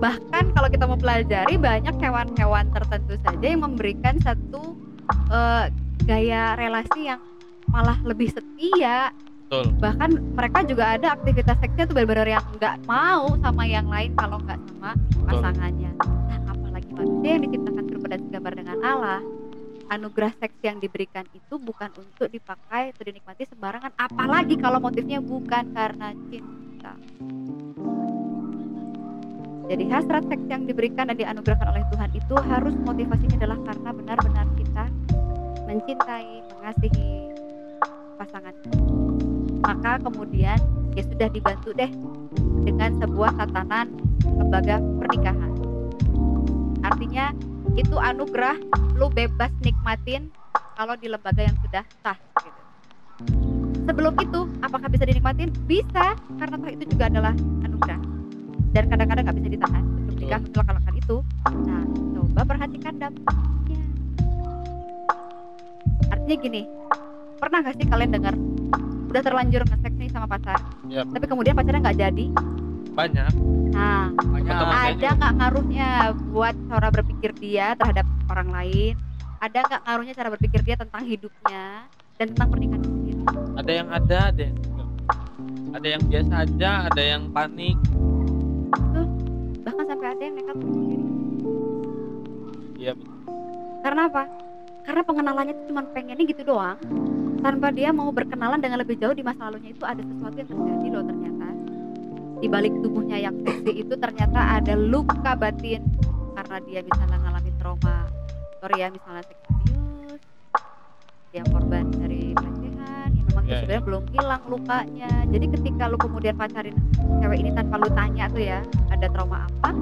Bahkan kalau kita mau pelajari banyak hewan-hewan tertentu saja yang memberikan satu eh, gaya relasi yang malah lebih setia. betul Bahkan mereka juga ada aktivitas seksnya tuh benar-benar yang nggak mau sama yang lain kalau nggak sama pasangannya. Nah, apalagi manusia yang diciptakan serupa dan segambar dengan Allah. Anugerah seks yang diberikan itu bukan untuk dipakai atau dinikmati sembarangan, apalagi kalau motifnya bukan karena cinta. Jadi hasrat seks yang diberikan dan dianugerahkan oleh Tuhan itu harus motivasinya adalah karena benar-benar kita mencintai, mengasihi pasangan. Maka kemudian ya sudah dibantu deh dengan sebuah tatanan lembaga pernikahan. Artinya itu anugerah lu bebas nikmatin kalau di lembaga yang sudah sah gitu. sebelum itu apakah bisa dinikmatin bisa karena itu juga adalah anugerah dan kadang-kadang nggak bisa ditahan. Betul. nikah mencelakakan itu. Nah coba perhatikan dampaknya artinya gini pernah gak sih kalian dengar udah terlanjur nge-sex nih sama pacar Yap. tapi kemudian pacarnya nggak jadi? Banyak. Nah banyak. Ada nggak ngaruhnya buat cara berpikir dia terhadap orang lain? Ada nggak ngaruhnya cara berpikir dia tentang hidupnya dan tentang pernikahan sendiri? Ada yang ada ada yang enggak. Ada yang biasa aja ada yang panik bahkan sampai ada yang nekat bunuh diri. Iya. Betul karena apa? Karena pengenalannya itu cuma pengennya gitu doang. Tanpa dia mau berkenalan dengan lebih jauh di masa lalunya itu ada sesuatu yang terjadi loh ternyata. Di balik tubuhnya yang seksi itu ternyata ada luka batin. Karena dia misalnya ngalamin trauma sorry ya misalnya sex abuse dia korban Ya, sebenarnya belum hilang lukanya. Jadi ketika lu kemudian pacarin cewek ini tanpa lu tanya tuh ya ada trauma apa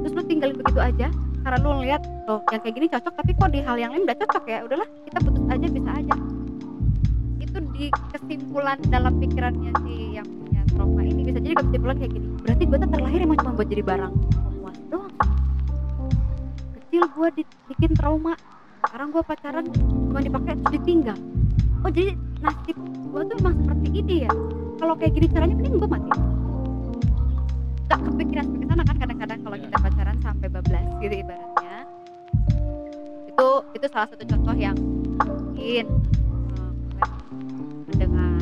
terus lu tinggalin begitu aja karena lu lihat loh yang kayak gini cocok tapi kok di hal yang lain udah cocok ya? Udahlah kita putus aja bisa aja. Itu di kesimpulan dalam pikirannya si yang punya trauma ini. Bisa jadi kesimpulan kayak gini berarti gue tuh terlahir emang cuma buat jadi barang pemuas doang. Kecil gue bikin trauma sekarang gue pacaran cuma dipakai terus ditinggal oh jadi nasib gue tuh emang seperti ini ya? Kalau kayak gini caranya mending gue mati. Gak kepikiran ke sana kan kadang-kadang kalau Iya. kita pacaran sampai bablas gitu ibaratnya. Itu itu salah satu contoh yang mungkin eh, mendengar.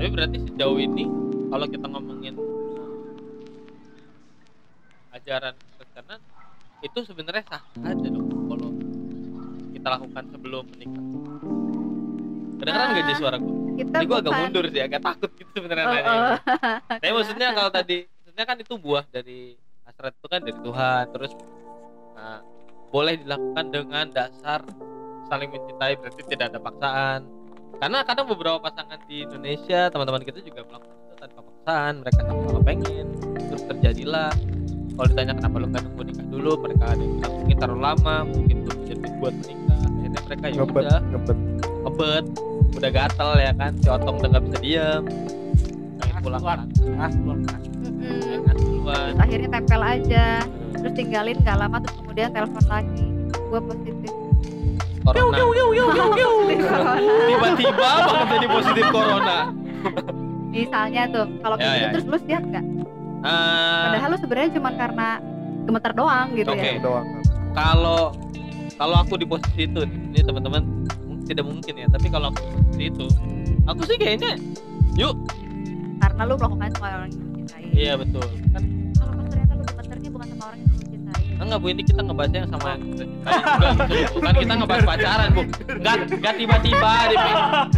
Tapi berarti sejauh ini kalau kita ngomongin eh, ajaran Kristen itu sebenarnya sah aja dong kita lakukan sebelum menikah. Kedengeran nggak di Ah, suara gue kita ini gue agak mundur sih agak takut gitu sebenarnya Oh, nanya. oh. Tapi maksudnya kalau tadi maksudnya kan itu buah dari hasrat itu kan dari Tuhan. Terus nah, boleh dilakukan dengan dasar saling mencintai berarti tidak ada paksaan. Karena kadang beberapa pasangan di Indonesia teman-teman kita juga melakukan itu tanpa paksaan. Mereka sama-sama pengen. Terus terjadilah kalau ditanya kenapa lu nggak nunggu nikah dulu mereka ada yang bilang mungkin terlalu lama mungkin belum duit buat menikah akhirnya mereka ya ngebet udah. ngebet. Kebet udah gatel ya kan si otong udah nggak bisa diem. Pengen pulang keluar. kan. Ngas duluan akhirnya tempel aja. Terus tinggalin gak lama terus kemudian telepon lagi. Gue positif. Corona. Positif corona. tiba-tiba banget jadi positif corona? Misalnya tuh kalau kayak Ya, gitu ya, terus lu siap gak? Ah, padahal lu sebenarnya cuma karena gemeter doang gitu Oke. ya doang. Kalau kalau aku di posisi itu nih, ini teman-teman tidak mungkin ya. Tapi kalau aku di posisi itu aku sih kayaknya yuk. Karena lu melakukan sama orang yang cintai. Iya betul. Kan kalau pas ternyata lu gemeternya bukan sama orang yang lu cintai. Enggak bu ini kita ngebahasnya yang sama yang kita gitu bukan kita ngebahas pacaran bu. Enggak enggak tiba-tiba di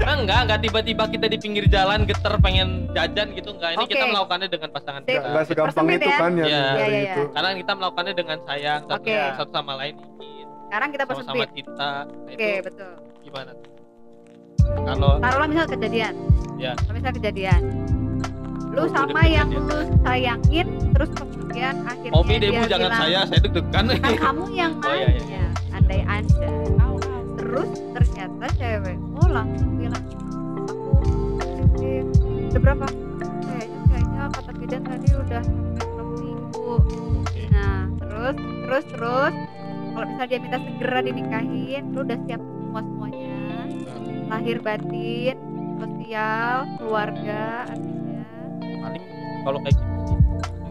enggak enggak tiba-tiba kita di pinggir jalan geter pengen jajan gitu enggak ini kita Oke. melakukannya dengan pasangan kita. nggak segampang itu ya. kan ya Iya. itu. karena kita melakukannya dengan sayang satu, Oke. satu sama lain sekarang kita sama-sama persempit cinta nah, oke itu betul. gimana? Kalau taruhlah misal kejadian. Ya. Kalau misal kejadian. Lu Oh, sama udah yang lu sayangin terus kemudian akhirnya Omi dia Debu jangan bilang, saya saya deg-degan. Kan kamu yang Oh, iya, iya. andai anda terus ternyata cewek oh langsung bilang aku positif udah berapa? Kayaknya kayaknya kata bidan tadi udah sampai enam minggu. Nah terus terus terus kalau misalnya dia minta segera dinikahin lu udah siap semua semuanya. Lahir batin sosial keluarga artinya. Paling kalau kayak gitu sih.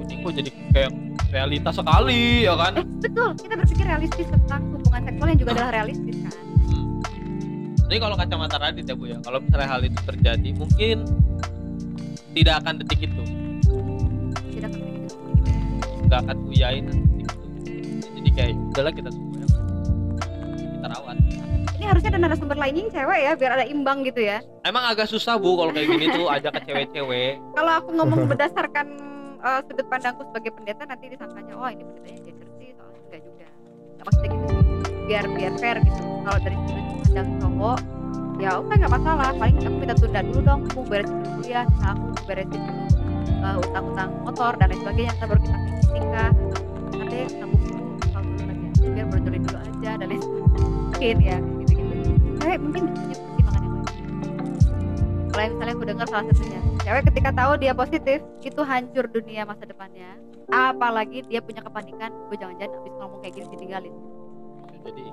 Ini kok jadi kayak realitas sekali ya kan? Eh betul. Kita berpikir realistis tentang hubungan seksual yang juga adalah realistis kan? Hmm. Jadi kalau kacamata Radit ya bu ya, kalau misalnya hal itu terjadi mungkin tidak akan detik itu, tidak akan begitu gimana nggak akan uyain kayak udahlah kita ya, kita rawat. ini harusnya ada narasumber lainnya yang cewek ya biar ada imbang gitu ya. Emang agak susah bu kalau kayak gini tuh ajak ke cewek-cewek. kalau aku ngomong berdasarkan eh, sudut pandangku sebagai pendeta nanti disangkanya oh ini pendetanya gender sih soalnya enggak juga. Nggak maksudnya gitu sih. Biar biar fair gitu. Kalau dari sudut pandang cowok ya oke nggak masalah. Paling aku minta tunda dulu dong aku beresin dulu kuliah nah aku beresin dulu eh, utang-utang motor dan lain sebagainya ntar baru kita nikah deh nabung biar bocorin dulu aja dan lain mungkin ya gitu gitu cewek mungkin bisa punya pertimbangan yang lain. Kalau yang misalnya aku dengar salah satunya. Cewek ketika tahu dia positif itu hancur dunia masa depannya. Apalagi dia punya kepanikan gue jangan-jangan abis ngomong kayak gini ditinggalin. Jadi.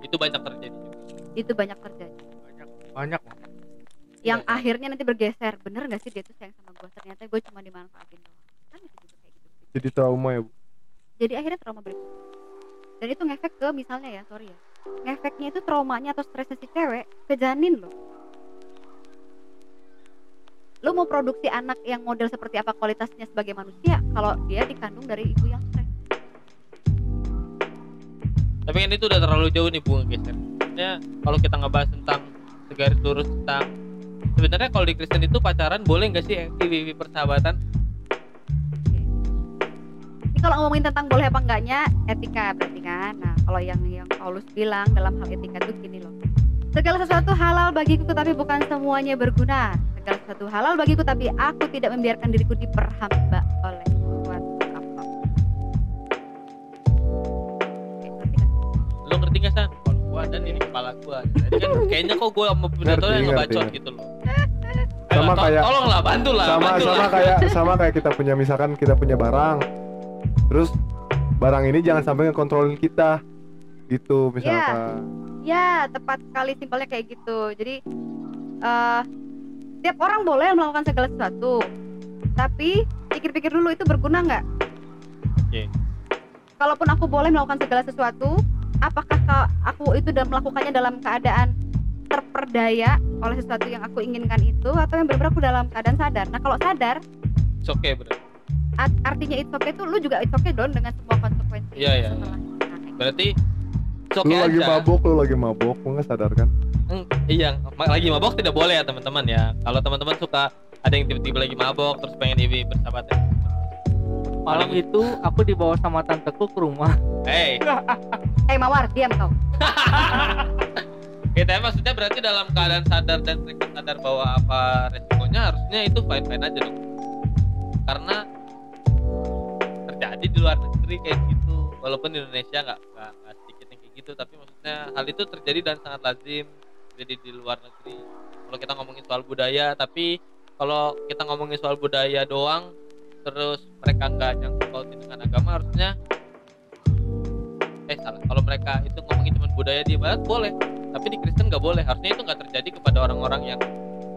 Itu banyak terjadi juga. Itu banyak terjadi. Banyak. Banyak yang Iya. akhirnya nanti bergeser. Bener gak sih dia tuh sayang sama gue ternyata gue cuma dimanfaatin doang. Kan itu juga kayak gitu. Jadi trauma ya bu? Jadi akhirnya trauma berikutnya dan itu ngefek ke misalnya ya sorry ya ngefeknya itu traumanya atau stresnya si cewek ke janin loh. Lu mau produksi anak yang model seperti apa kualitasnya sebagai manusia kalau dia dikandung dari ibu yang stres. Tapi kan itu udah terlalu jauh nih bunga geser. Sebenarnya kalau kita ngebahas tentang segaris lurus tentang sebenarnya kalau di Kristen itu pacaran boleh nggak sih FWB persahabatan? ini kalau ngomongin tentang boleh apa enggaknya etika berarti kan? Nah kalau yang yang Paulus bilang dalam hal etika itu gini loh. Segala sesuatu halal bagiku tetapi bukan semuanya berguna. Segala sesuatu halal bagiku tapi aku tidak membiarkan diriku diperhamba oleh suatu apa lo ngerti nggak? San? Kalau gua dan ini kepala gua. Jadi kan kayaknya kok gua sama Bunda Ngerti, yang ngebacot ngerti. gitu loh. Sama to- kayak- tolonglah bantu lah sama bantu sama lah. kayak sama kayak kita punya misalkan kita punya barang terus barang ini jangan sampai ngekontrolin kita gitu misalkan Ya, tepat sekali simpelnya kayak gitu. Jadi eh tiap orang boleh melakukan segala sesuatu, tapi pikir-pikir dulu itu berguna nggak? Oke. Kalaupun aku boleh melakukan segala sesuatu, apakah ka- aku itu dan melakukannya dalam keadaan terperdaya oleh sesuatu yang aku inginkan itu, atau yang benar-benar aku dalam keadaan sadar? Nah, kalau sadar, It's okay artinya it's okay tuh lu juga it's okay dong dengan semua konsekuensi. Iya, iya. berarti it's lu okay lagi aja. mabuk lu lagi mabuk lu nggak sadar kan? Hmm, iya ma- lagi mabok tidak boleh ya teman-teman ya. Kalau teman-teman suka ada yang tiba-tiba lagi mabok terus pengen ibi bersahabat ya. Malam Paling- itu aku dibawa sama tanteku ke rumah. Hey. Eh Mawar, diam kau. kita maksudnya berarti dalam keadaan sadar dan sadar bahwa apa resikonya harusnya itu fine fine aja dong. Karena di luar negeri kayak gitu. Walaupun di Indonesia nggak nggak sedikit yang kayak gitu tapi maksudnya hal itu terjadi dan sangat lazim jadi di luar negeri. Kalau kita ngomongin soal budaya tapi kalau kita ngomongin soal budaya doang terus mereka nggak nyangkut pautin dengan agama harusnya eh salah. Kalau mereka itu ngomongin cuma budaya di barat boleh. Tapi di Kristen nggak boleh. Harusnya itu nggak terjadi kepada orang-orang yang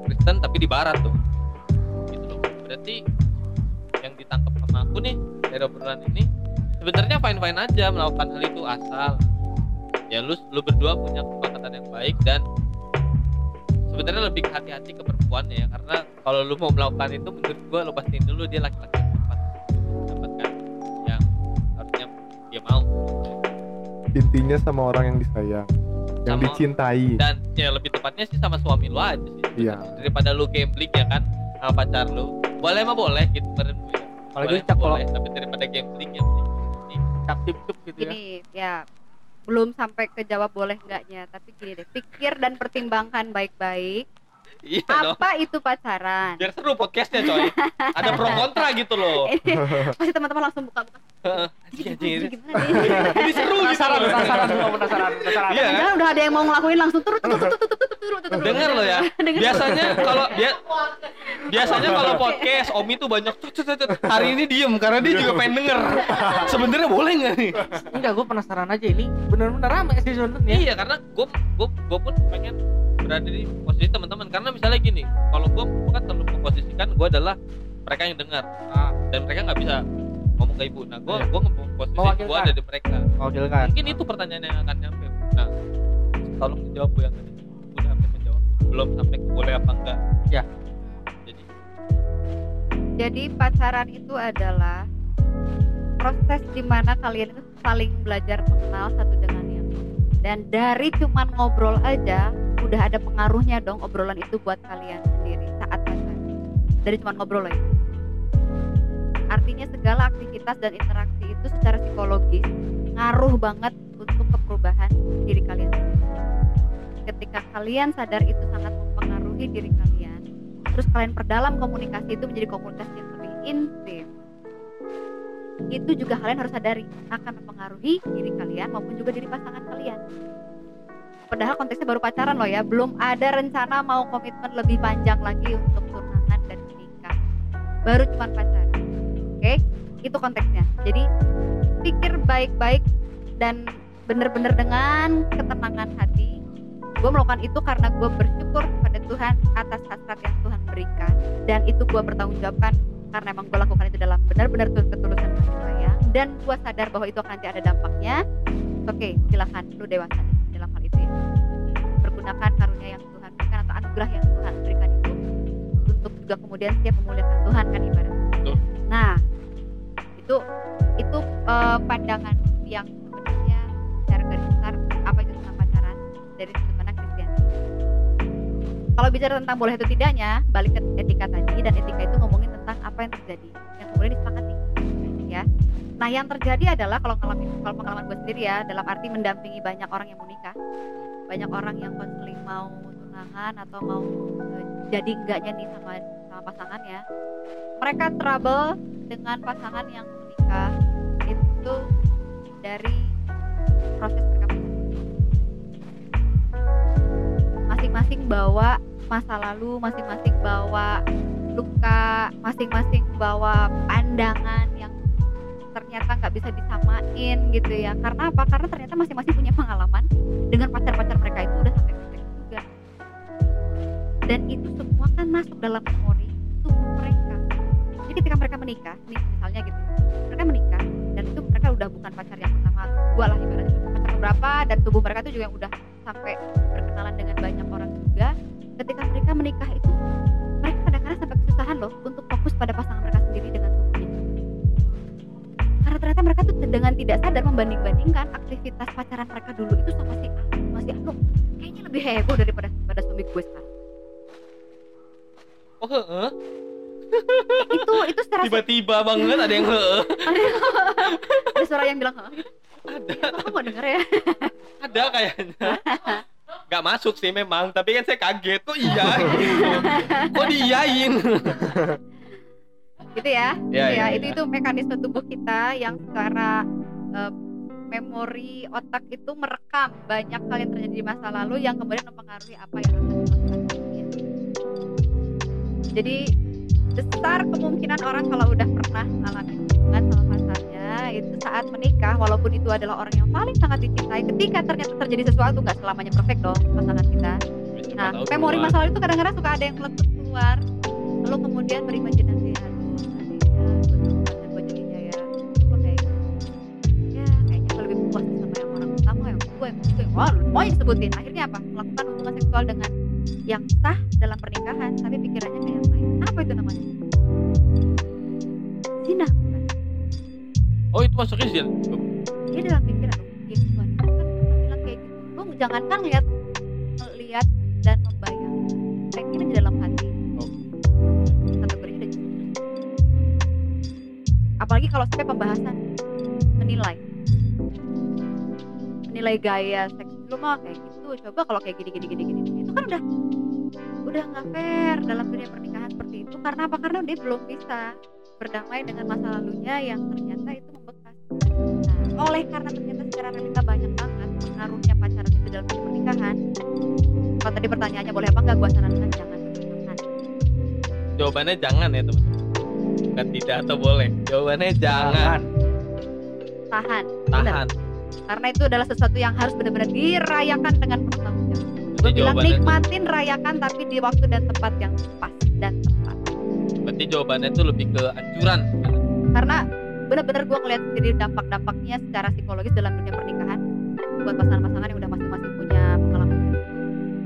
Kristen tapi di barat tuh. Gitu loh. Berarti yang ditangkap sama aku nih dari obrolan ini. Sebenarnya fine fine aja melakukan hal itu asal ya lu lu berdua punya kesepakatan yang baik dan sebenarnya lebih hati-hati ke perempuan ya karena kalau lu mau melakukan itu menurut gua lu pastiin dulu dia laki-laki untuk mendapatkan yang harusnya dia mau. Intinya sama orang yang disayang yang Sama- dicintai. dan ya lebih tepatnya sih sama suami lu aja sih. Iya. daripada lu gambling ya kan sama pacar lu. Boleh mah boleh gitu kemarin gue apalagi boleh, cak mah kalau boleh tapi daripada gambling ya cap tip cup gitu ya gini ya belum sampai ke jawab boleh enggaknya tapi gini deh pikir dan pertimbangkan baik-baik iya dong apa itu pacaran biar seru podcastnya coy ada pro kontra gitu loh pasti teman-teman langsung buka-buka anjing ini seru gitu penasaran penasaran penasaran penasaran Iya kan? Udah ada yang mau ngelakuin langsung turut turut turut turut turut turut Dengar lo ya. Dengar. biasanya kalau dia biasanya kalau podcast Omi tuh banyak tut, tut, tut, tut. hari ini diem karena dia juga pengen denger. Sebenarnya boleh nggak nih? Enggak gua penasaran aja ini bener-bener rame sih sebenarnya. Iya karena gue gue gue pun pengen berada di posisi teman-teman. Karena misalnya gini kalau gue kan selalu memposisikan gue adalah mereka yang dengar. Ah, dan mereka nggak bisa ngomong ke ibu. Nah gue Iya. gue posisi gue ada di mereka. Mewakilkan. Mungkin itu pertanyaan yang akan nyampe. Nah tolong dijawab bu yang tadi belum sampai ke boleh apa enggak Ya. jadi Jadi pacaran itu adalah proses di mana kalian itu saling belajar mengenal satu dengan yang lain. Dan dari cuman ngobrol aja udah ada pengaruhnya dong obrolan itu buat kalian sendiri saat pacaran. Dari cuman ngobrol aja. Artinya segala aktivitas dan interaksi itu secara psikologis ngaruh banget untuk keperubahan diri kalian sendiri. Ketika kalian sadar itu sangat mempengaruhi diri kalian, terus kalian perdalam komunikasi itu menjadi komunikasi yang lebih intim. Itu juga kalian harus sadari akan mempengaruhi diri kalian maupun juga diri pasangan kalian. Padahal konteksnya baru pacaran loh ya belum ada rencana mau komitmen lebih panjang lagi untuk tunangan dan menikah. Baru cuma pacaran oke? Itu konteksnya. Jadi pikir baik-baik dan bener-bener dengan ketenangan hati gue melakukan itu karena gue bersyukur pada Tuhan atas hasrat yang Tuhan berikan. Dan itu gue bertanggung jawabkan karena emang gue lakukan itu dalam benar-benar tul- ketulusan kasih sayang. Dan gue sadar bahwa itu akan nanti ada dampaknya. Oke silahkan lu dewasa nih dalam hal itu ya. Pergunakan karunia yang Tuhan berikan atau anugerah yang Tuhan berikan itu untuk juga kemudian siap memuliakan Tuhan kan ibaratnya. Betul. nah itu itu eh, pandangan yang sebenarnya secara garis besar apa itu tentang pacaran? Dari kalau bicara tentang boleh atau tidaknya balik ke etika tadi dan etika itu ngomongin tentang apa yang terjadi yang kemudian disepakati ya. Nah yang terjadi adalah kalau ngalamin kalau pengalaman gue sendiri ya dalam arti mendampingi banyak orang yang mau nikah banyak orang yang konseling mau tunangan atau mau eh, jadi enggaknya nih sama sama pasangannya mereka trouble dengan pasangan yang menikah itu dari proses mereka masing-masing bawa masa lalu, masing-masing bawa luka, masing-masing bawa pandangan yang ternyata nggak bisa disamain gitu ya. Karena apa? Karena ternyata masing-masing punya pengalaman dengan pacar-pacar mereka itu udah sampai ke juga. Dan itu semua kan masuk dalam memori tubuh mereka. Jadi ketika mereka menikah, nih misalnya gitu, mereka menikah dan itu mereka udah bukan pacar yang pertama, dua lah ibaratnya pacar beberapa dan tubuh mereka itu juga yang udah sampai berkenalan dengan banyak menikah itu mereka kadang-kadang sampai kesusahan loh untuk fokus pada pasangan mereka sendiri dengan tubuhnya karena ternyata mereka tuh dengan tidak sadar membanding-bandingkan aktivitas pacaran mereka dulu itu sama si A masih Anu kayaknya lebih heboh daripada pada suami gue sekarang Oh, heeh. itu itu secara Tiba-tiba banget ada yang heeh. ada suara yang bilang gitu. Ada, kamu gak denger ya ada kayaknya. Gak masuk sih memang, tapi kan saya kaget. Kok iya? Kok diiyain? gitu ya, Ya, Gitu ya. ya, itu ya. itu mekanisme tubuh kita yang secara eh, memori otak itu merekam banyak hal yang terjadi di masa lalu yang kemudian mempengaruhi apa yang akan dilakukan. Jadi besar kemungkinan orang kalau udah pernah alami hubungan sama itu saat menikah walaupun itu adalah orang yang paling sangat dicintai ketika ternyata terjadi sesuatu nggak selamanya perfect dong pasangan kita Nah, memori masa lalu itu kadang-kadang suka ada yang meletus keluar. Lalu kemudian berimajinasi, aduh, gue pacar gue jadinya ya, gue kayak, ya kayaknya gue lebih puas sama yang orang pertama, yang gue, yang gue, wah, semuanya disebutin. Akhirnya apa? Melakukan hubungan seksual dengan yang sah dalam pernikahan, tapi pikirannya kayak Oh, itu masuknya sih. Dia dalam pikiran, ya Tuhan, itu kan pernah bilang kayak gitu. Lu jangankan lihat, lihat dan membayang, pengen di dalam hati. Oh. kategorinya udah jelas. apalagi kalau sampai pembahasan menilai menilai gaya seks lu mah kayak gitu coba kalau kayak gini gini gini gini itu kan udah udah nggak fair dalam dunia pernikahan seperti itu karena apa karena dia belum bisa berdamai dengan masa lalunya yang ternyata itu nah oleh karena ternyata secara realita banyak banget pengaruhnya pacaran itu dalam pernikahan kalau tadi pertanyaannya boleh apa enggak gua sarankan jangan jangan Jawabannya jangan ya, teman-teman. Bukan tidak atau boleh. Jawabannya jangan. tahan Benar. Tahan. karena itu adalah sesuatu yang harus benar-benar dirayakan dengan penuh tanggung jawab. Gue bilang nikmatin, rayakan tapi di waktu dan tempat yang pas dan tepat. berarti jawabannya itu lebih ke anjuran. Karena benar-benar gue ngeliat sendiri dampak-dampaknya secara psikologis dalam dunia pernikahan buat pasangan-pasangan yang udah masing-masing punya pengalaman.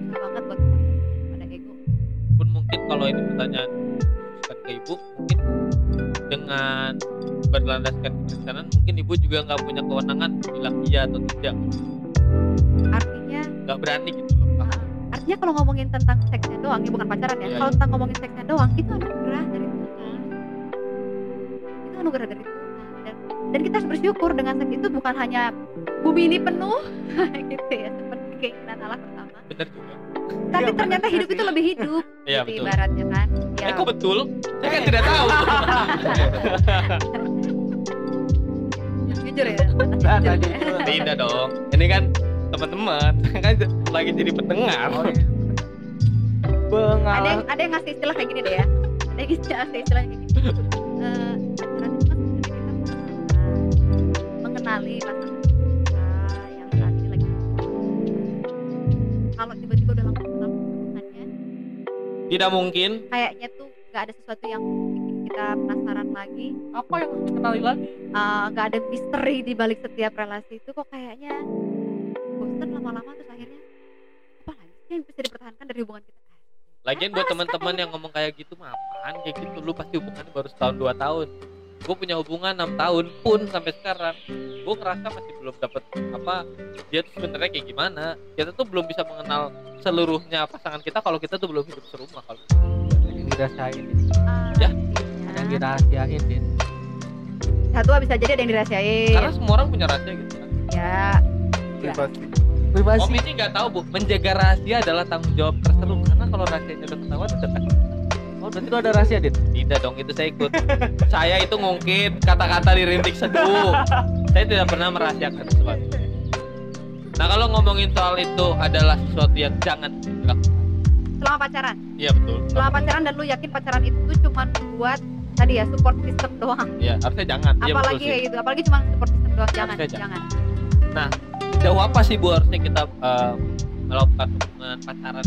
Susah banget buat pada ego. Pun mungkin kalau ini pertanyaan bukan ke ibu, mungkin dengan berlandaskan kekristenan, mungkin ibu juga nggak punya kewenangan bilang iya atau tidak. Artinya, Nggak berani gitu loh. uh, artinya kalau ngomongin tentang seksnya doang, ini bukan pacaran ya. Iya, kalau iya. tentang ngomongin seksnya doang, itu anugerah dari Tuhan. Itu anugerah dari Tuhan. Dan, kita harus bersyukur dengan itu bukan hanya bumi ini penuh, gitu ya, seperti keinginan Allah pertama. Bener juga. Tapi Iya, ternyata bener hidup sih. itu lebih hidup, Iya gitu betul. ibaratnya kan. Ya. Eh kok betul? Saya kan tidak tahu. jujur ya Nah, jujur. nah, jujur. Tidak dong. Ini kan teman-teman kan lagi jadi pendengar. Oh, iya. Bengal. ada yang ada yang ngasih istilah kayak gini deh ya ada yang ngasih ngasih istilah kayak gini Eh, mengenali pasangan kita yang saat ini lagi kalau tiba-tiba udah langsung kenal hubungannya Tidak mungkin. kayaknya tuh nggak ada sesuatu yang bikin kita penasaran lagi apa yang harus dikenali lagi? Eh, nggak ada misteri di balik setiap relasi itu kok kayaknya bosan lama-lama terus akhirnya apa lagi sih yang bisa dipertahankan dari hubungan kita Lagian buat teman-teman yang ngomong kayak gitu mah apaan kayak gitu lu pasti hubungannya baru setahun dua tahun. Gue punya hubungan enam tahun pun sampai sekarang gue ngerasa masih belum dapet apa dia tuh sebenarnya kayak gimana. Kita tuh belum bisa mengenal seluruhnya pasangan kita kalau kita tuh belum hidup serumah kalau Ada yang dirasain. Ah, Ya. ada yang dirahasiain, Din. satu bisa jadi ada yang dirahasiain karena semua orang punya rahasia gitu kan. ya privasi Om Privasi. ini nggak tahu bu, menjaga rahasia adalah tanggung jawab terseru karena kalau rahasianya udah ketahuan udah Oh, berarti lu ada rahasia, Din. tidak dong itu saya ikut. saya itu ngungkit kata-kata di rintik seduh. saya tidak pernah merahasiakan sesuatu. Nah kalau ngomongin soal itu adalah sesuatu yang jangan dilakukan. selama pacaran Iya betul. selama pacaran dan lu yakin pacaran itu cuma buat tadi ya support system doang Iya harusnya jangan. Iya betul apalagi sih. kayak gitu apalagi cuma support system doang jangan Harusnya jangan Sejauh apa sih bu harusnya kita eh, melakukan hubungan pacaran?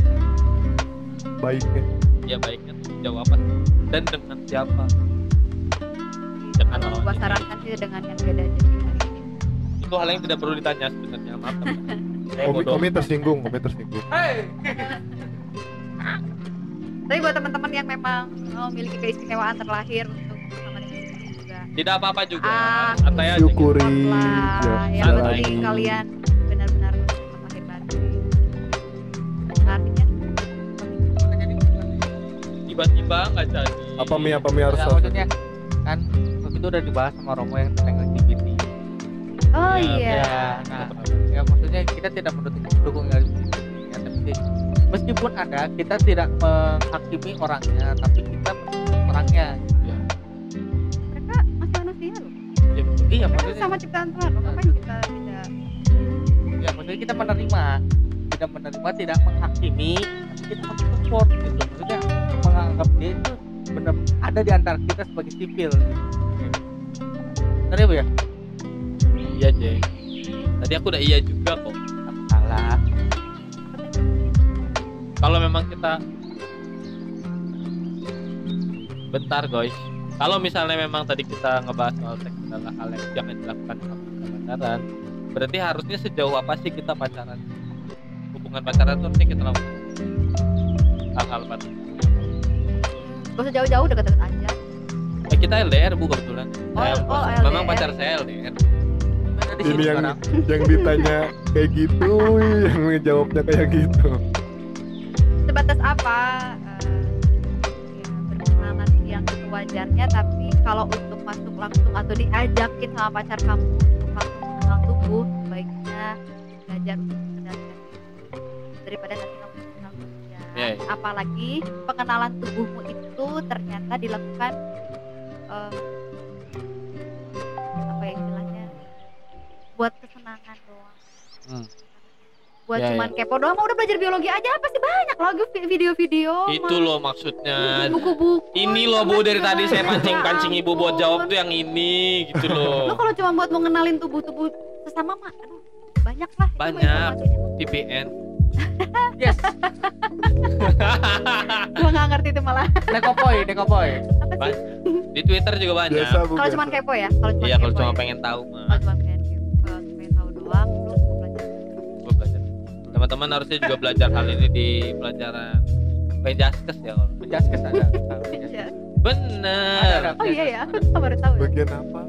baiknya Ya baiknya sih? Dan dengan siapa? Jangan kalau jenis. sarankan sih dengan yang beda ini Itu hal yang tidak perlu ditanya sebenarnya. Maaf. teman-teman. Saya Komi, bodoh. komi tersinggung komi tersinggung Hey. tapi buat teman-teman yang memang memiliki keistimewaan terlahir untuk bersama dengan juga Tidak apa-apa juga. Ah, gitu. syukuri lah ya, yang penting kalian benar-benar lahir batin artinya Tiba-tiba nggak jadi. apa mi? Apa mi harus Ya, maksudnya kan waktu itu udah dibahas sama Romo yang tentang LGBT. oh Ya, iya. Ya, nah, ya maksudnya kita tidak mendukung mendukung LGBT ya, tapi meskipun ada kita tidak menghakimi orangnya tapi kita orangnya. Mereka masih manusia loh. Iya betul. iya mereka maksudnya sama ciptaan Tuhan loh. Ngapain kita tidak ya maksudnya kita menerima. Tidak menerima tidak menghakimi tapi kita harus support gitu menganggap dia itu benar ada di antara kita sebagai sipil benar ya bu ya Iya Jeng. Tadi aku udah iya juga kok. Aku salah Kalau memang kita bentar guys. Kalau misalnya memang tadi kita ngebahas soal seks adalah hal yang jangan dilakukan kita pacaran, berarti harusnya sejauh apa sih kita pacaran? Hubungan pacaran itu harusnya kita lakukan hal-hal apa? Gak usah jauh-jauh deket-deket aja Eh, kita LDR bu kebetulan. Oh, Saya- oh, memang LDR. pacar saya LDR. Ini yang sekarang yang ditanya kayak gitu yang ngejawabnya kayak gitu sebatas apa eh, ya yang sewajarnya tapi kalau untuk masuk langsung atau diajakin sama pacar kamu untuk langsung mengenal tubuh sebaiknya belajar untuk daripada nanti kamu mengenal dia Iya, iya. apalagi pengenalan tubuhmu itu ternyata dilakukan eh, apa ya istilahnya buat kesenangan doang Hmm. buat Ya, cuman kepo doang mau udah belajar biologi aja pasti banyak lagi vi- video-video Itu loh maksudnya. buku-buku Ini loh bu dari tadi saya pancing-pancing ibu buat jawab tuh yang ini gitu lo loh. kalau cuma buat mau ngenalin tubuh-tubuh sesama mah aduh banyak lah itu Banyak. VPN. Yes gua nggak ngerti itu malah nekopoy nekopoy apa sih. Di Twitter juga banyak. kalau cuma kepo ya kalau cuma Iya kalau cuma ya. pengen tahu mah. kalau cuma pengen kepo pengen tahu doang lu mau belajar Gua belajar. Teman-teman harusnya juga belajar hal ini di pelajaran Penjaskes ya kalau. penjaskes ada Iya. Bener. Ada, oh iya ya aku baru tahu ya. bagian apa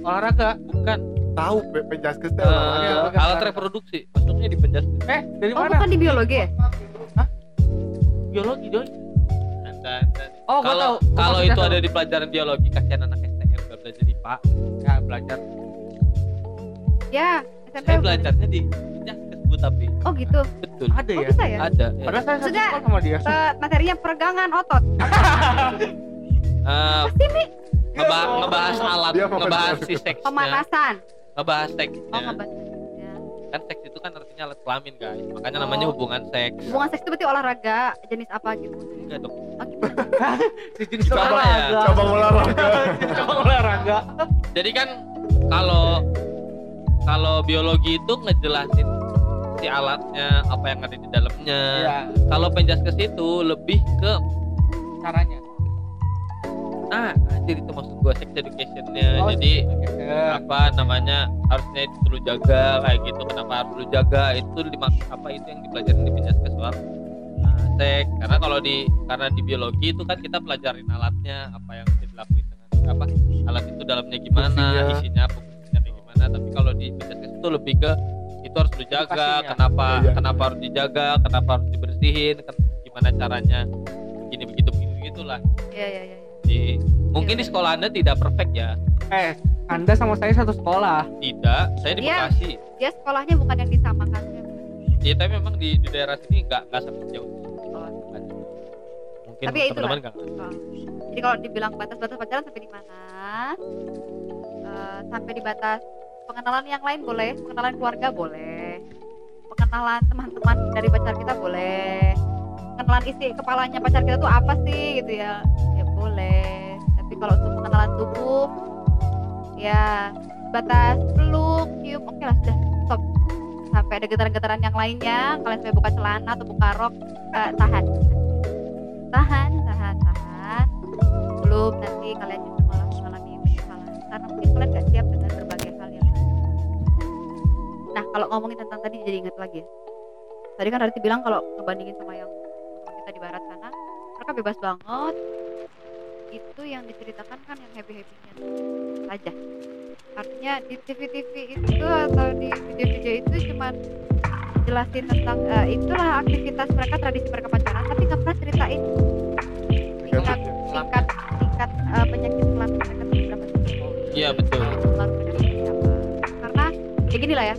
olahraga Bukan tahu pe- penjaskes teh eh, olahraga. alat reproduksi. Masuknya di penjaskes. eh dari oh mana? bukan di biologi ya? Biologi doi oh gua Kalau tahu. Kalau maksudnya itu ada di pelajaran biologi kasihan anak STM gak belajar IPA. ya belajar. Ya SMP Saya belajarnya di penjaskes bu tapi. Oh gitu. Betul. ada oh ya? bisa ya? Ada. ya. padahal saya Maksudnya- sekolah sama dia. Eh, materinya peregangan otot. Eh, pasti mi? Ngeba- ngebahas alat, ngebahas si seksnya, Pemanasan. Ngebahas Oh, seksnya. ngebahas. Ya. Kan seks itu kan artinya alat kelamin guys, makanya namanya Oh. hubungan seks. Hubungan seks itu berarti olahraga jenis apa gitu? Enggak dong. Oh, gimana? sejenis Coba ya, olahraga cabang olahraga cabang olahraga Jadi kan kalau kalau biologi itu ngejelasin si alatnya apa yang ada di dalamnya. Iya, Kalau penjaskes itu lebih ke caranya ah anjir itu maksud gua sex educationnya. Oh, Jadi ya. apa namanya harusnya itu lu jaga kayak gitu kenapa harus lu jaga itu lima apa itu yang dipelajarin di penjaskes soal uh, seks karena kalau di karena di biologi itu kan kita pelajarin alatnya apa yang bisa dilakuin dengan apa alat itu dalamnya gimana Fungsinya. isinya apa kayak gimana tapi kalau di penjaskes itu lebih ke itu harus lu jaga kenapa Iya, iya. kenapa harus dijaga kenapa harus dibersihin gimana caranya begini begitu begitu gitulah Iya, iya, iya. Mungkin di sekolah anda tidak perfect ya eh anda sama saya satu sekolah tidak saya di. Bekasi Dia sekolahnya bukan yang disamakan. Iya tapi memang di, di daerah sini nggak nggak sampai jauh. Mungkin Tapi ya teman-teman nggak. Oh. Jadi kalau dibilang batas-batas pacaran sampai di mana? Eh, sampai di batas pengenalan yang lain boleh, pengenalan keluarga boleh, pengenalan teman-teman dari pacar kita boleh, pengenalan isi kepalanya pacar kita tuh apa sih gitu ya, ya boleh. Tapi kalau untuk pengenalan tubuh, ya batas peluk, cium, oke lah sudah stop. Sampai ada getaran-getaran yang lainnya, kalian sampai buka celana atau buka rok, eh, tahan. Tahan tahan tahan. Belum nanti kalian justru malah mengalami penyesalan karena mungkin kalian gak siap dengan berbagai hal yang nah kalau ngomongin tentang tadi jadi ingat lagi ya. Tadi kan Radit bilang kalau ngebandingin sama yang di barat sana mereka bebas banget. Itu yang diceritakan kan yang happy happynya saja artinya di TV-TV itu atau di video-video itu cuman jelasin tentang eh, itulah aktivitas mereka tradisi mereka pacaran tapi nggak pernah ceritain. Tingkat tingkat tingkat eh, penyakit kelamin mereka berapa Iya betul. Karena ya gini lah ya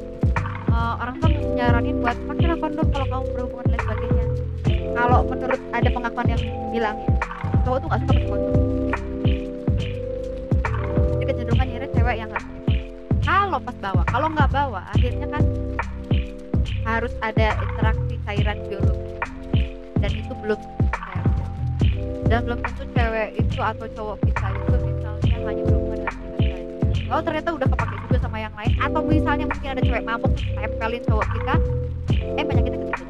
eh, orang tuh nyaranin buat pakailah kondom kalau kamu berhubungan dan lain sebagainya kalau menurut ada pengakuan yang bilang ya cowok tuh nggak suka kondom jadi kecenderungan nyari cewek yang kondom. kalau pas bawa kalau nggak bawa akhirnya kan harus ada interaksi cairan biologi. Dan itu belum dan belum tentu cewek itu atau cowok kita itu misalnya hanya berhubungan dengan kita saja. Oh ternyata udah kepake juga sama yang lain. Atau misalnya mungkin ada cewek mabuk terus tempelin cowok kita eh ke kita yang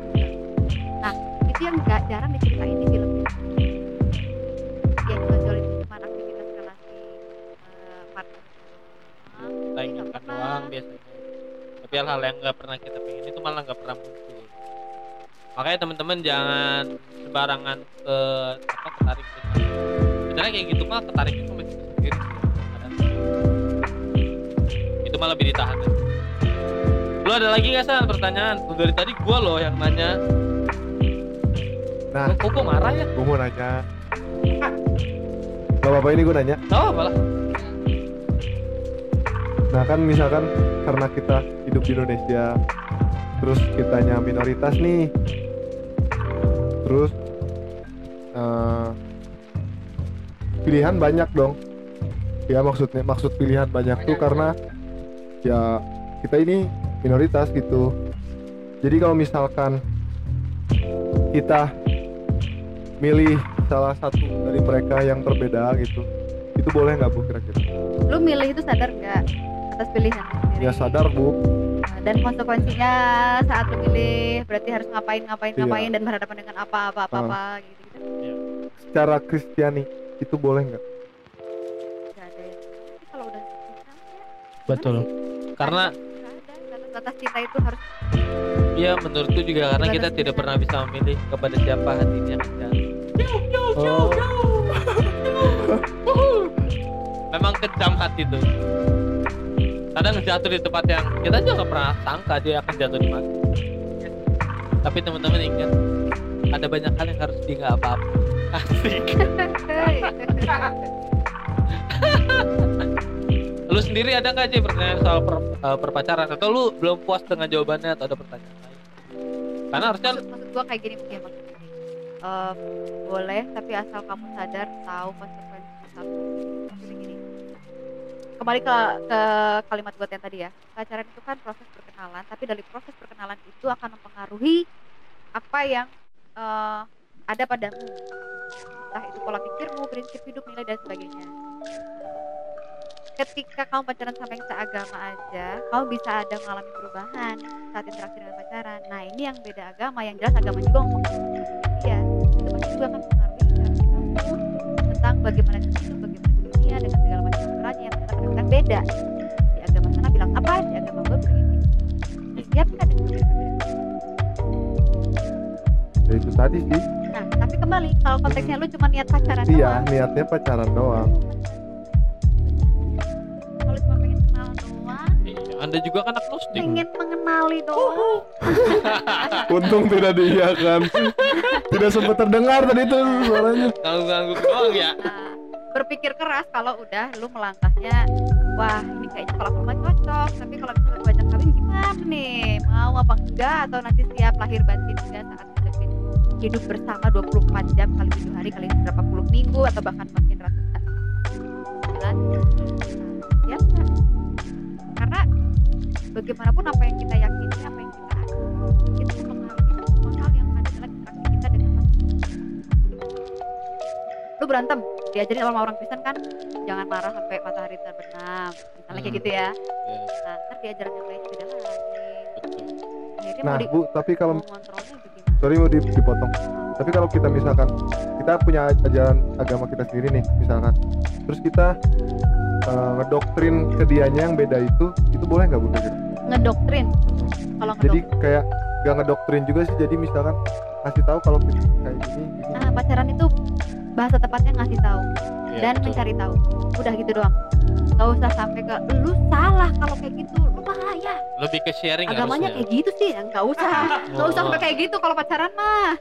nggak jarang diceritain di film yang menonjol itu cuma aktivitas relasi partner Kita inginkan pernah. doang biasanya. Tapi hal-hal yang nggak pernah kita pengen itu malah nggak pernah muncul. Makanya teman-teman jangan sembarangan ke apa ketarik sebenarnya kayak gitu mah ketarik itu sama diri sendiri sih. Itu malah lebih ditahan. Lu ada lagi nggak san pertanyaan? Dari tadi gua loh yang nanya. Nah. Kok gua marah ya? gue mau nanya Gak apa-apa ini gue nanya Tahu apa lah? Nah kan misalkan karena kita hidup di Indonesia Terus kitanya minoritas nih Terus eh, Pilihan banyak dong Ya maksudnya maksud pilihan banyak tuh karena Ya kita ini minoritas gitu Jadi kalau misalkan Kita Milih salah satu dari mereka yang berbeda gitu. Itu boleh nggak bu kira-kira? lu milih itu sadar nggak atas pilihan Ya sadar bu. Nah, dan konsekuensinya saat lu milih berarti harus ngapain ngapain Iya. ngapain dan berhadapan dengan apa apa apa apa gitu gitu. Secara Kristiani itu boleh nggak? ada kalau udah cinta ya Betul. Karena batas-batas cinta itu harus ya menurutku juga karena kita Batas tidak pernah bisa memilih kepada siapa hatinya Memang kejam hati tuh. Kadang jatuh di tempat yang kita juga nggak pernah sangka dia akan jatuh di mana. Tapi teman-teman ingat ada banyak hal yang harus di nggak apa-apa. Asik. Lu sendiri ada nggak sih pertanyaan soal per- eh, perpacaran? Atau lu belum puas dengan jawabannya atau ada pertanyaan lain? Karena harusnya maksud, maksud gua kayak gini ya Em, boleh tapi asal kamu sadar tahu konsekuensi satu begini kembali ke ke kalimat gue yang tadi ya. Pacaran itu kan proses perkenalan tapi dari proses perkenalan itu akan mempengaruhi apa yang eh, ada padamu. Entah itu pola pikirmu prinsip hidup nilai dan sebagainya. Ketika kamu pacaran sama yang seagama aja kamu bisa ada mengalami perubahan saat interaksi dengan pacaran. Nah ini yang beda agama yang jelas agama juga mempengaruhi ya itu pasti juga akan mempengaruhi interaksi kamu tentang bagaimana hidup bagaimana dunia dengan segala macam aturannya yang ternyata kadang-kadang beda. Di agama sana bilang apa di agama gue bilang ini. Nah, nggak dengan ya itu tadi sih. Nah tapi kembali kalau konteksnya lu cuma niat pacaran iya doang. niatnya pacaran doang. Kalau cuma pengen doang Iya, anda juga kan anak ghosting pengen mengenali doang. Untung tidak diiyakan. Tidak sempat terdengar tadi itu suaranya. Ganggu-ganggu doang ya. Nah, berpikir keras kalau udah lu melangkahnya wah ini kayaknya kalau aku mah cocok tapi kalau misalnya gue ajak kawin gimana nih? Mau apa enggak? Atau nanti siap lahir batin enggak saat hadapin hidup bersama 24 jam kali 7 hari kali berapa puluh minggu atau bahkan makin ratusan Ya karena bagaimanapun apa yang kita yakini apa yang kita adu itu mempengaruhi semua hal yang ada dalam interaksi kita dengan lu berantem diajarin sama orang Kristen kan? Jangan marah sampai matahari terbenam misalnya kayak Hmm. gitu ya. Iya, nah ntar diajarin yang lain beda lagi. Akhirnya nah di, bu tapi kalau sorry mau di- dipotong. Tapi kalau kita misalkan kita punya ajaran agama kita sendiri nih misalkan. Terus kita eh, ngedoktrin ke dianya yang beda itu itu boleh nggak bu kira-kira? ngedoktrin kalau jadi ngedoktrin kayak gak ngedoktrin juga sih jadi misalkan kasih tahu kalau kayak gini gini nah pacaran itu bahasa tepatnya ngasih tahu Iya, dan betul. mencari tahu udah gitu doang nggak usah sampai ke lu salah kalau kayak gitu lu bahaya lebih ke sharing agamanya harusnya. kayak gitu sih ya nggak usah nggak usah Oh. sampai kayak gitu kalau pacaran mah.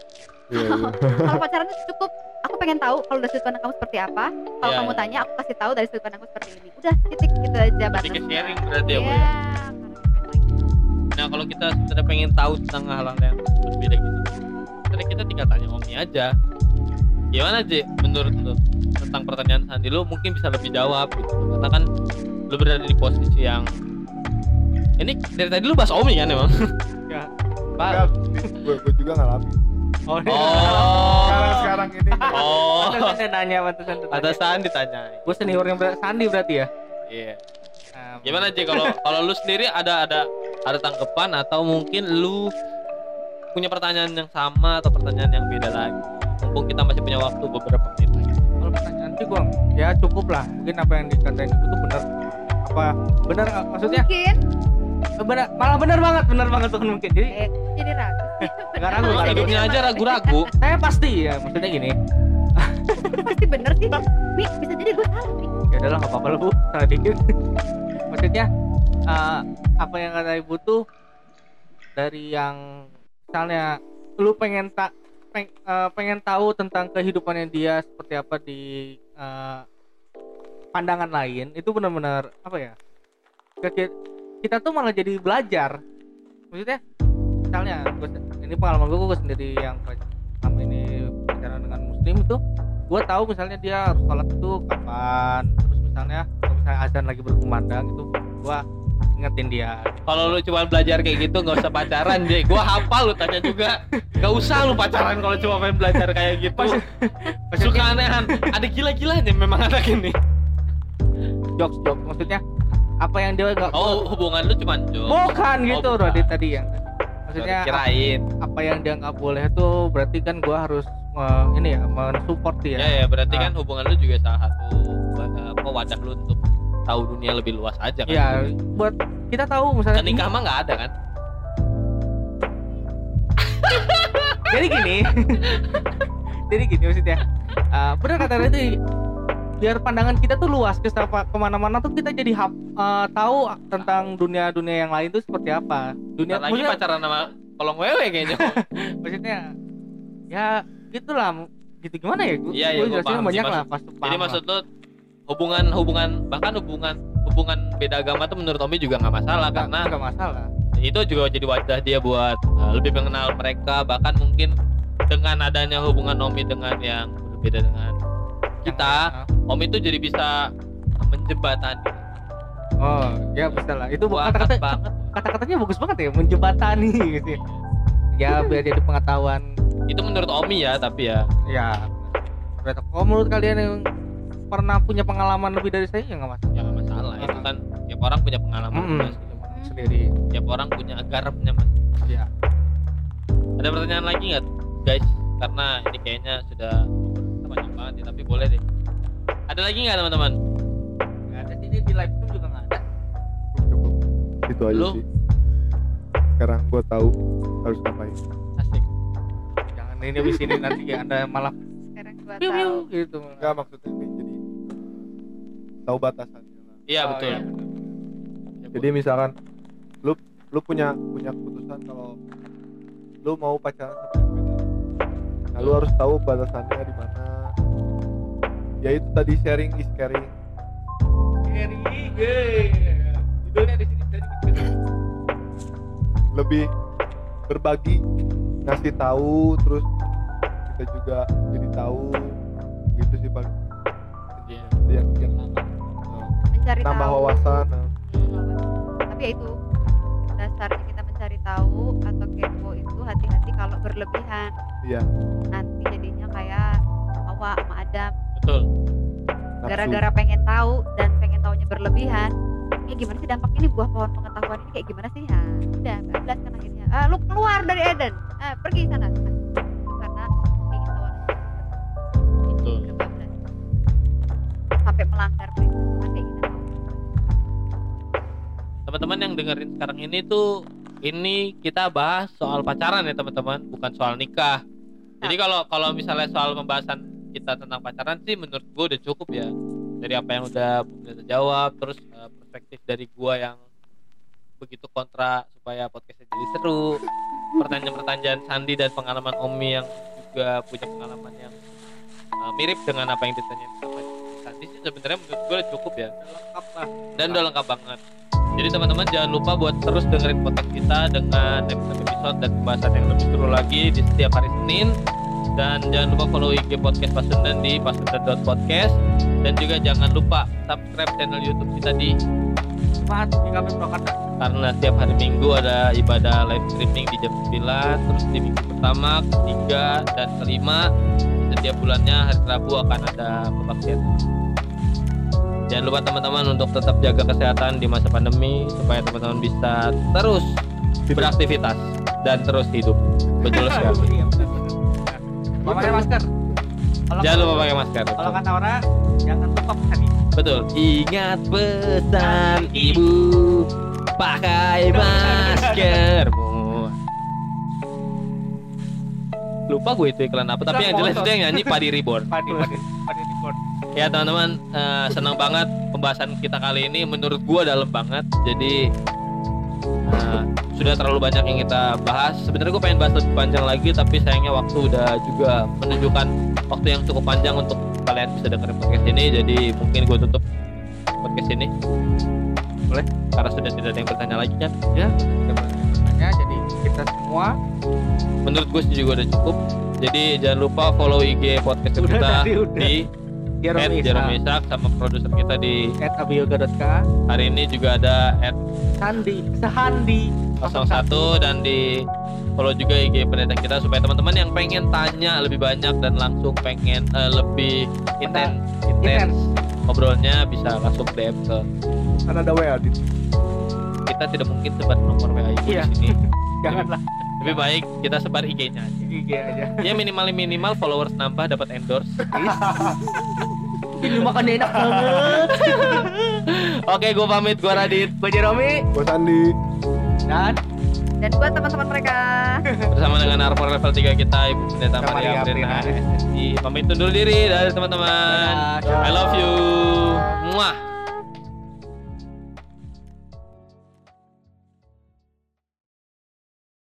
kalau pacaran itu cukup. Aku pengen tahu kalau dari sudut pandang kamu seperti apa. Kalau Iya, kamu iya. tanya aku kasih tahu dari sudut pandangku seperti ini. Udah titik gitu aja batasnya sharing berarti ya bu Iya, ya nah kalau kita sebenarnya pengen tahu tentang hal-hal yang berbeda gitu sebenarnya kita tinggal tanya Omni aja. Gimana J menurut lu tentang pertanyaan Sandi? Lu mungkin bisa lebih jawab gitu karena kan lu berada di posisi yang ini dari tadi lu bahas Omni kan emang? Ya. Pak. gue gue juga ngalamin Oh, oh. Sekarang sekarang ini. Oh. Pantesan dia nanya, pantesan dia ada nanya. Sandi tanya. Gue seniornya ber- Sandi berarti ya. iya. Nah, gimana J kalau kalau lu sendiri ada ada ada tanggapan atau mungkin lu punya pertanyaan yang sama atau pertanyaan yang beda lagi? Mumpung kita masih punya waktu beberapa menit lagi. Kalau pertanyaan sih gue ya cukup lah. Mungkin apa yang dikatain itu tuh benar. Apa benar maksudnya? Mungkin. Benar malah benar banget, benar banget tuh mungkin. Jadi eh, jadi ragu sih. nggak ragu, Lu nggak ragu. hidupnya aja ragu-ragu Saya pasti ya, maksudnya gini. pasti bener sih Mi bisa jadi gue salah nih Ya udahlah apa-apa lah bu, salah dikit. maksudnya eh, apa yang kata ibu tuh dari yang misalnya lu pengen tak peng- eh, pengen tahu tentang kehidupannya dia seperti apa di eh, pandangan lain itu benar-benar apa ya kita tuh malah jadi belajar maksudnya misalnya gua, se- ini pengalaman gue gue sendiri yang selama ini pacaran dengan muslim itu gue tahu misalnya dia harus sholat itu kapan terus misalnya kalau misalnya azan lagi berkumandang itu gue ingetin dia. Kalau lu cuma belajar kayak gitu nggak usah pacaran J. Gua hafal lu tanya juga. Nggak usah lu pacaran kalau cuma pengen belajar kayak gitu. Suka anehan. Ada gila-gilanya memang anak ini. Jokes jokes. Maksudnya apa yang dia nggak oh hubungan lu cuma joke bukan gitu bukan. Radit tadi yang maksudnya kirain. apa yang dia nggak boleh tuh berarti kan gua harus eh, ini ya mensupport dia. Ya ya berarti Ah. kan hubungan lu juga salah satu eh, apa wadah lu untuk tahu dunia lebih luas aja kan? Ya buat kita tahu misalnya kan nikah mah nggak ada kan? Jadi gini. Jadi gini maksudnya. Uh, benar kata itu biar pandangan kita tuh luas ke ke mana-mana tuh kita jadi hap, uh, tahu tentang dunia-dunia yang lain tuh seperti apa. Dunia Bentar lagi maksudnya, pacaran sama kolong wewe kayaknya. Maksudnya ya gitulah. Gitu gimana ya gue iya, gua jelasin paham sih, banyak lah maksud- pas jadi maksud lu hubungan hubungan bahkan hubungan hubungan beda agama tuh menurut Tommy juga nggak masalah karena nggak masalah. itu juga jadi wadah dia buat uh, lebih mengenal mereka bahkan mungkin dengan adanya hubungan Omi dengan yang berbeda dengan kita Om itu jadi bisa menjembatani. Oh ya bisa lah. Itu kata-kata banget. kata-katanya bagus banget ya menjembatani gitu ya. ya biar jadi pengetahuan. Itu menurut Omi ya tapi ya. Ya. Kalau menurut kalian yang pernah punya pengalaman lebih dari saya ya nggak masalah. Ya nggak masalah itu kan tiap orang punya pengalaman Mm-mm. masing. sendiri. Tiap orang punya garapnya mas. Ya. Ada pertanyaan lagi nggak guys? Karena ini kayaknya sudah banget ya tapi boleh deh ada lagi nggak teman-teman? Nggak ada sini di live juga nggak ada. Cukup itu aja Lu? sih. Sekarang gua tahu harus ngapain. Asik. Jangan ini habis ini nanti ya anda malah sekarang gua tahu. gitu. Enggak maksudnya jadi tahu batasannya lah iya Oh, betul. iya. Ya, jadi misalkan lu lu punya punya keputusan kalau lu mau pacaran sama yang beda. Nah lu harus tahu batasannya di mana ya itu tadi sharing is caring. Scary, yeah. judulnya di sini dari lebih berbagi ngasih tahu terus kita juga jadi tahu. Gitu sih paling Iya. yang yang mencari nambah tahu. wawasan nah. tapi ya itu dasarnya kita mencari tahu atau kepo itu hati-hati kalau berlebihan. Iya. Nanti jadinya kayak Hawa sama Adam betul. Gara-gara pengen tahu dan pengen tahunya berlebihan ya gimana sih dampak ini buah pohon pengetahuan ini kayak gimana sih? Ya udah bablas kan akhirnya. Ah, lu keluar dari Eden. Ah, pergi sana. Karena ingin tahu betul. Sampai melanggar teman-teman yang dengerin sekarang ini tuh ini kita bahas soal pacaran ya teman-teman. Bukan soal nikah. Jadi kalau kalau misalnya soal pembahasan kita tentang pacaran sih menurut gue udah cukup ya. Dari apa yang udah pemirsa jawab terus eh, perspektif dari gua yang begitu kontra supaya podcastnya jadi seru. Pertanyaan-pertanyaan Sandi dan pengalaman Omi yang juga punya pengalaman yang eh, mirip dengan apa yang ditanyain sama Sandi sih sebenarnya menurut gue udah cukup ya. Lengkap lah. Dan udah lengkap banget. Jadi teman-teman jangan lupa buat terus dengerin podcast kita dengan episode dan pembahasan yang lebih seru lagi di setiap hari Senin dan jangan lupa follow IG podcast Pasundan di pasundan.podcast dan juga jangan lupa subscribe channel YouTube kita di di kami Purwakarta karena setiap hari Minggu ada ibadah live streaming di jam 9 terus di minggu pertama, ketiga dan kelima setiap bulannya hari Rabu akan ada pembaktian. Jangan lupa teman-teman untuk tetap jaga kesehatan di masa pandemi supaya teman-teman bisa terus beraktivitas dan terus hidup. Betul sekali. Pakai masker kalau Jangan lupa pakai masker. kalau kata orang jangan lupa tadi Betul. Ingat pesan ibu, pakai maskermu. Lupa gue itu iklan apa, tapi yang jelas itu yang nyanyi Padi Reborn. padi padi padi report Ya teman-teman, eh, senang banget pembahasan kita kali ini. Menurut gue dalam banget. Jadi sudah terlalu banyak yang kita bahas. Sebenarnya gue pengen bahas lebih panjang lagi, tapi sayangnya waktu udah juga menunjukkan waktu yang cukup panjang untuk kalian bisa dengerin podcast ini. Jadi mungkin gue tutup podcast ini. Boleh? Karena sudah tidak ada yang bertanya lagi kan? ya bertanya jadi kita semua Menurut gue sih juga udah cukup. Jadi jangan lupa follow IG podcast Udah kita tadi, udah. di Jerome Jerome Isa Isak sama produser kita di at abiyoga.k hari ini juga ada at Sandi Sehandi 01 dan di follow juga IG pendeta kita supaya teman-teman yang pengen tanya lebih banyak dan langsung pengen eh, lebih intens intens ngobrolnya bisa langsung DM ke kan ada WA di kita tidak mungkin sebar nomor WA ibu Iya. di sini. Janganlah. lebih baik kita sebar IG-nya aja. IG aja. Ya minimal minimal followers nambah dapat endorse. Ini makannya enak banget. Oke gue pamit. Gue Radit. Gue Jerome Gua Sandi dan? Dan buat teman-teman mereka. Bersama dengan armor level 3 kita Ibu Pendeta Maria Brina. SSI pamit undur diri dari teman-teman. I love you. Muah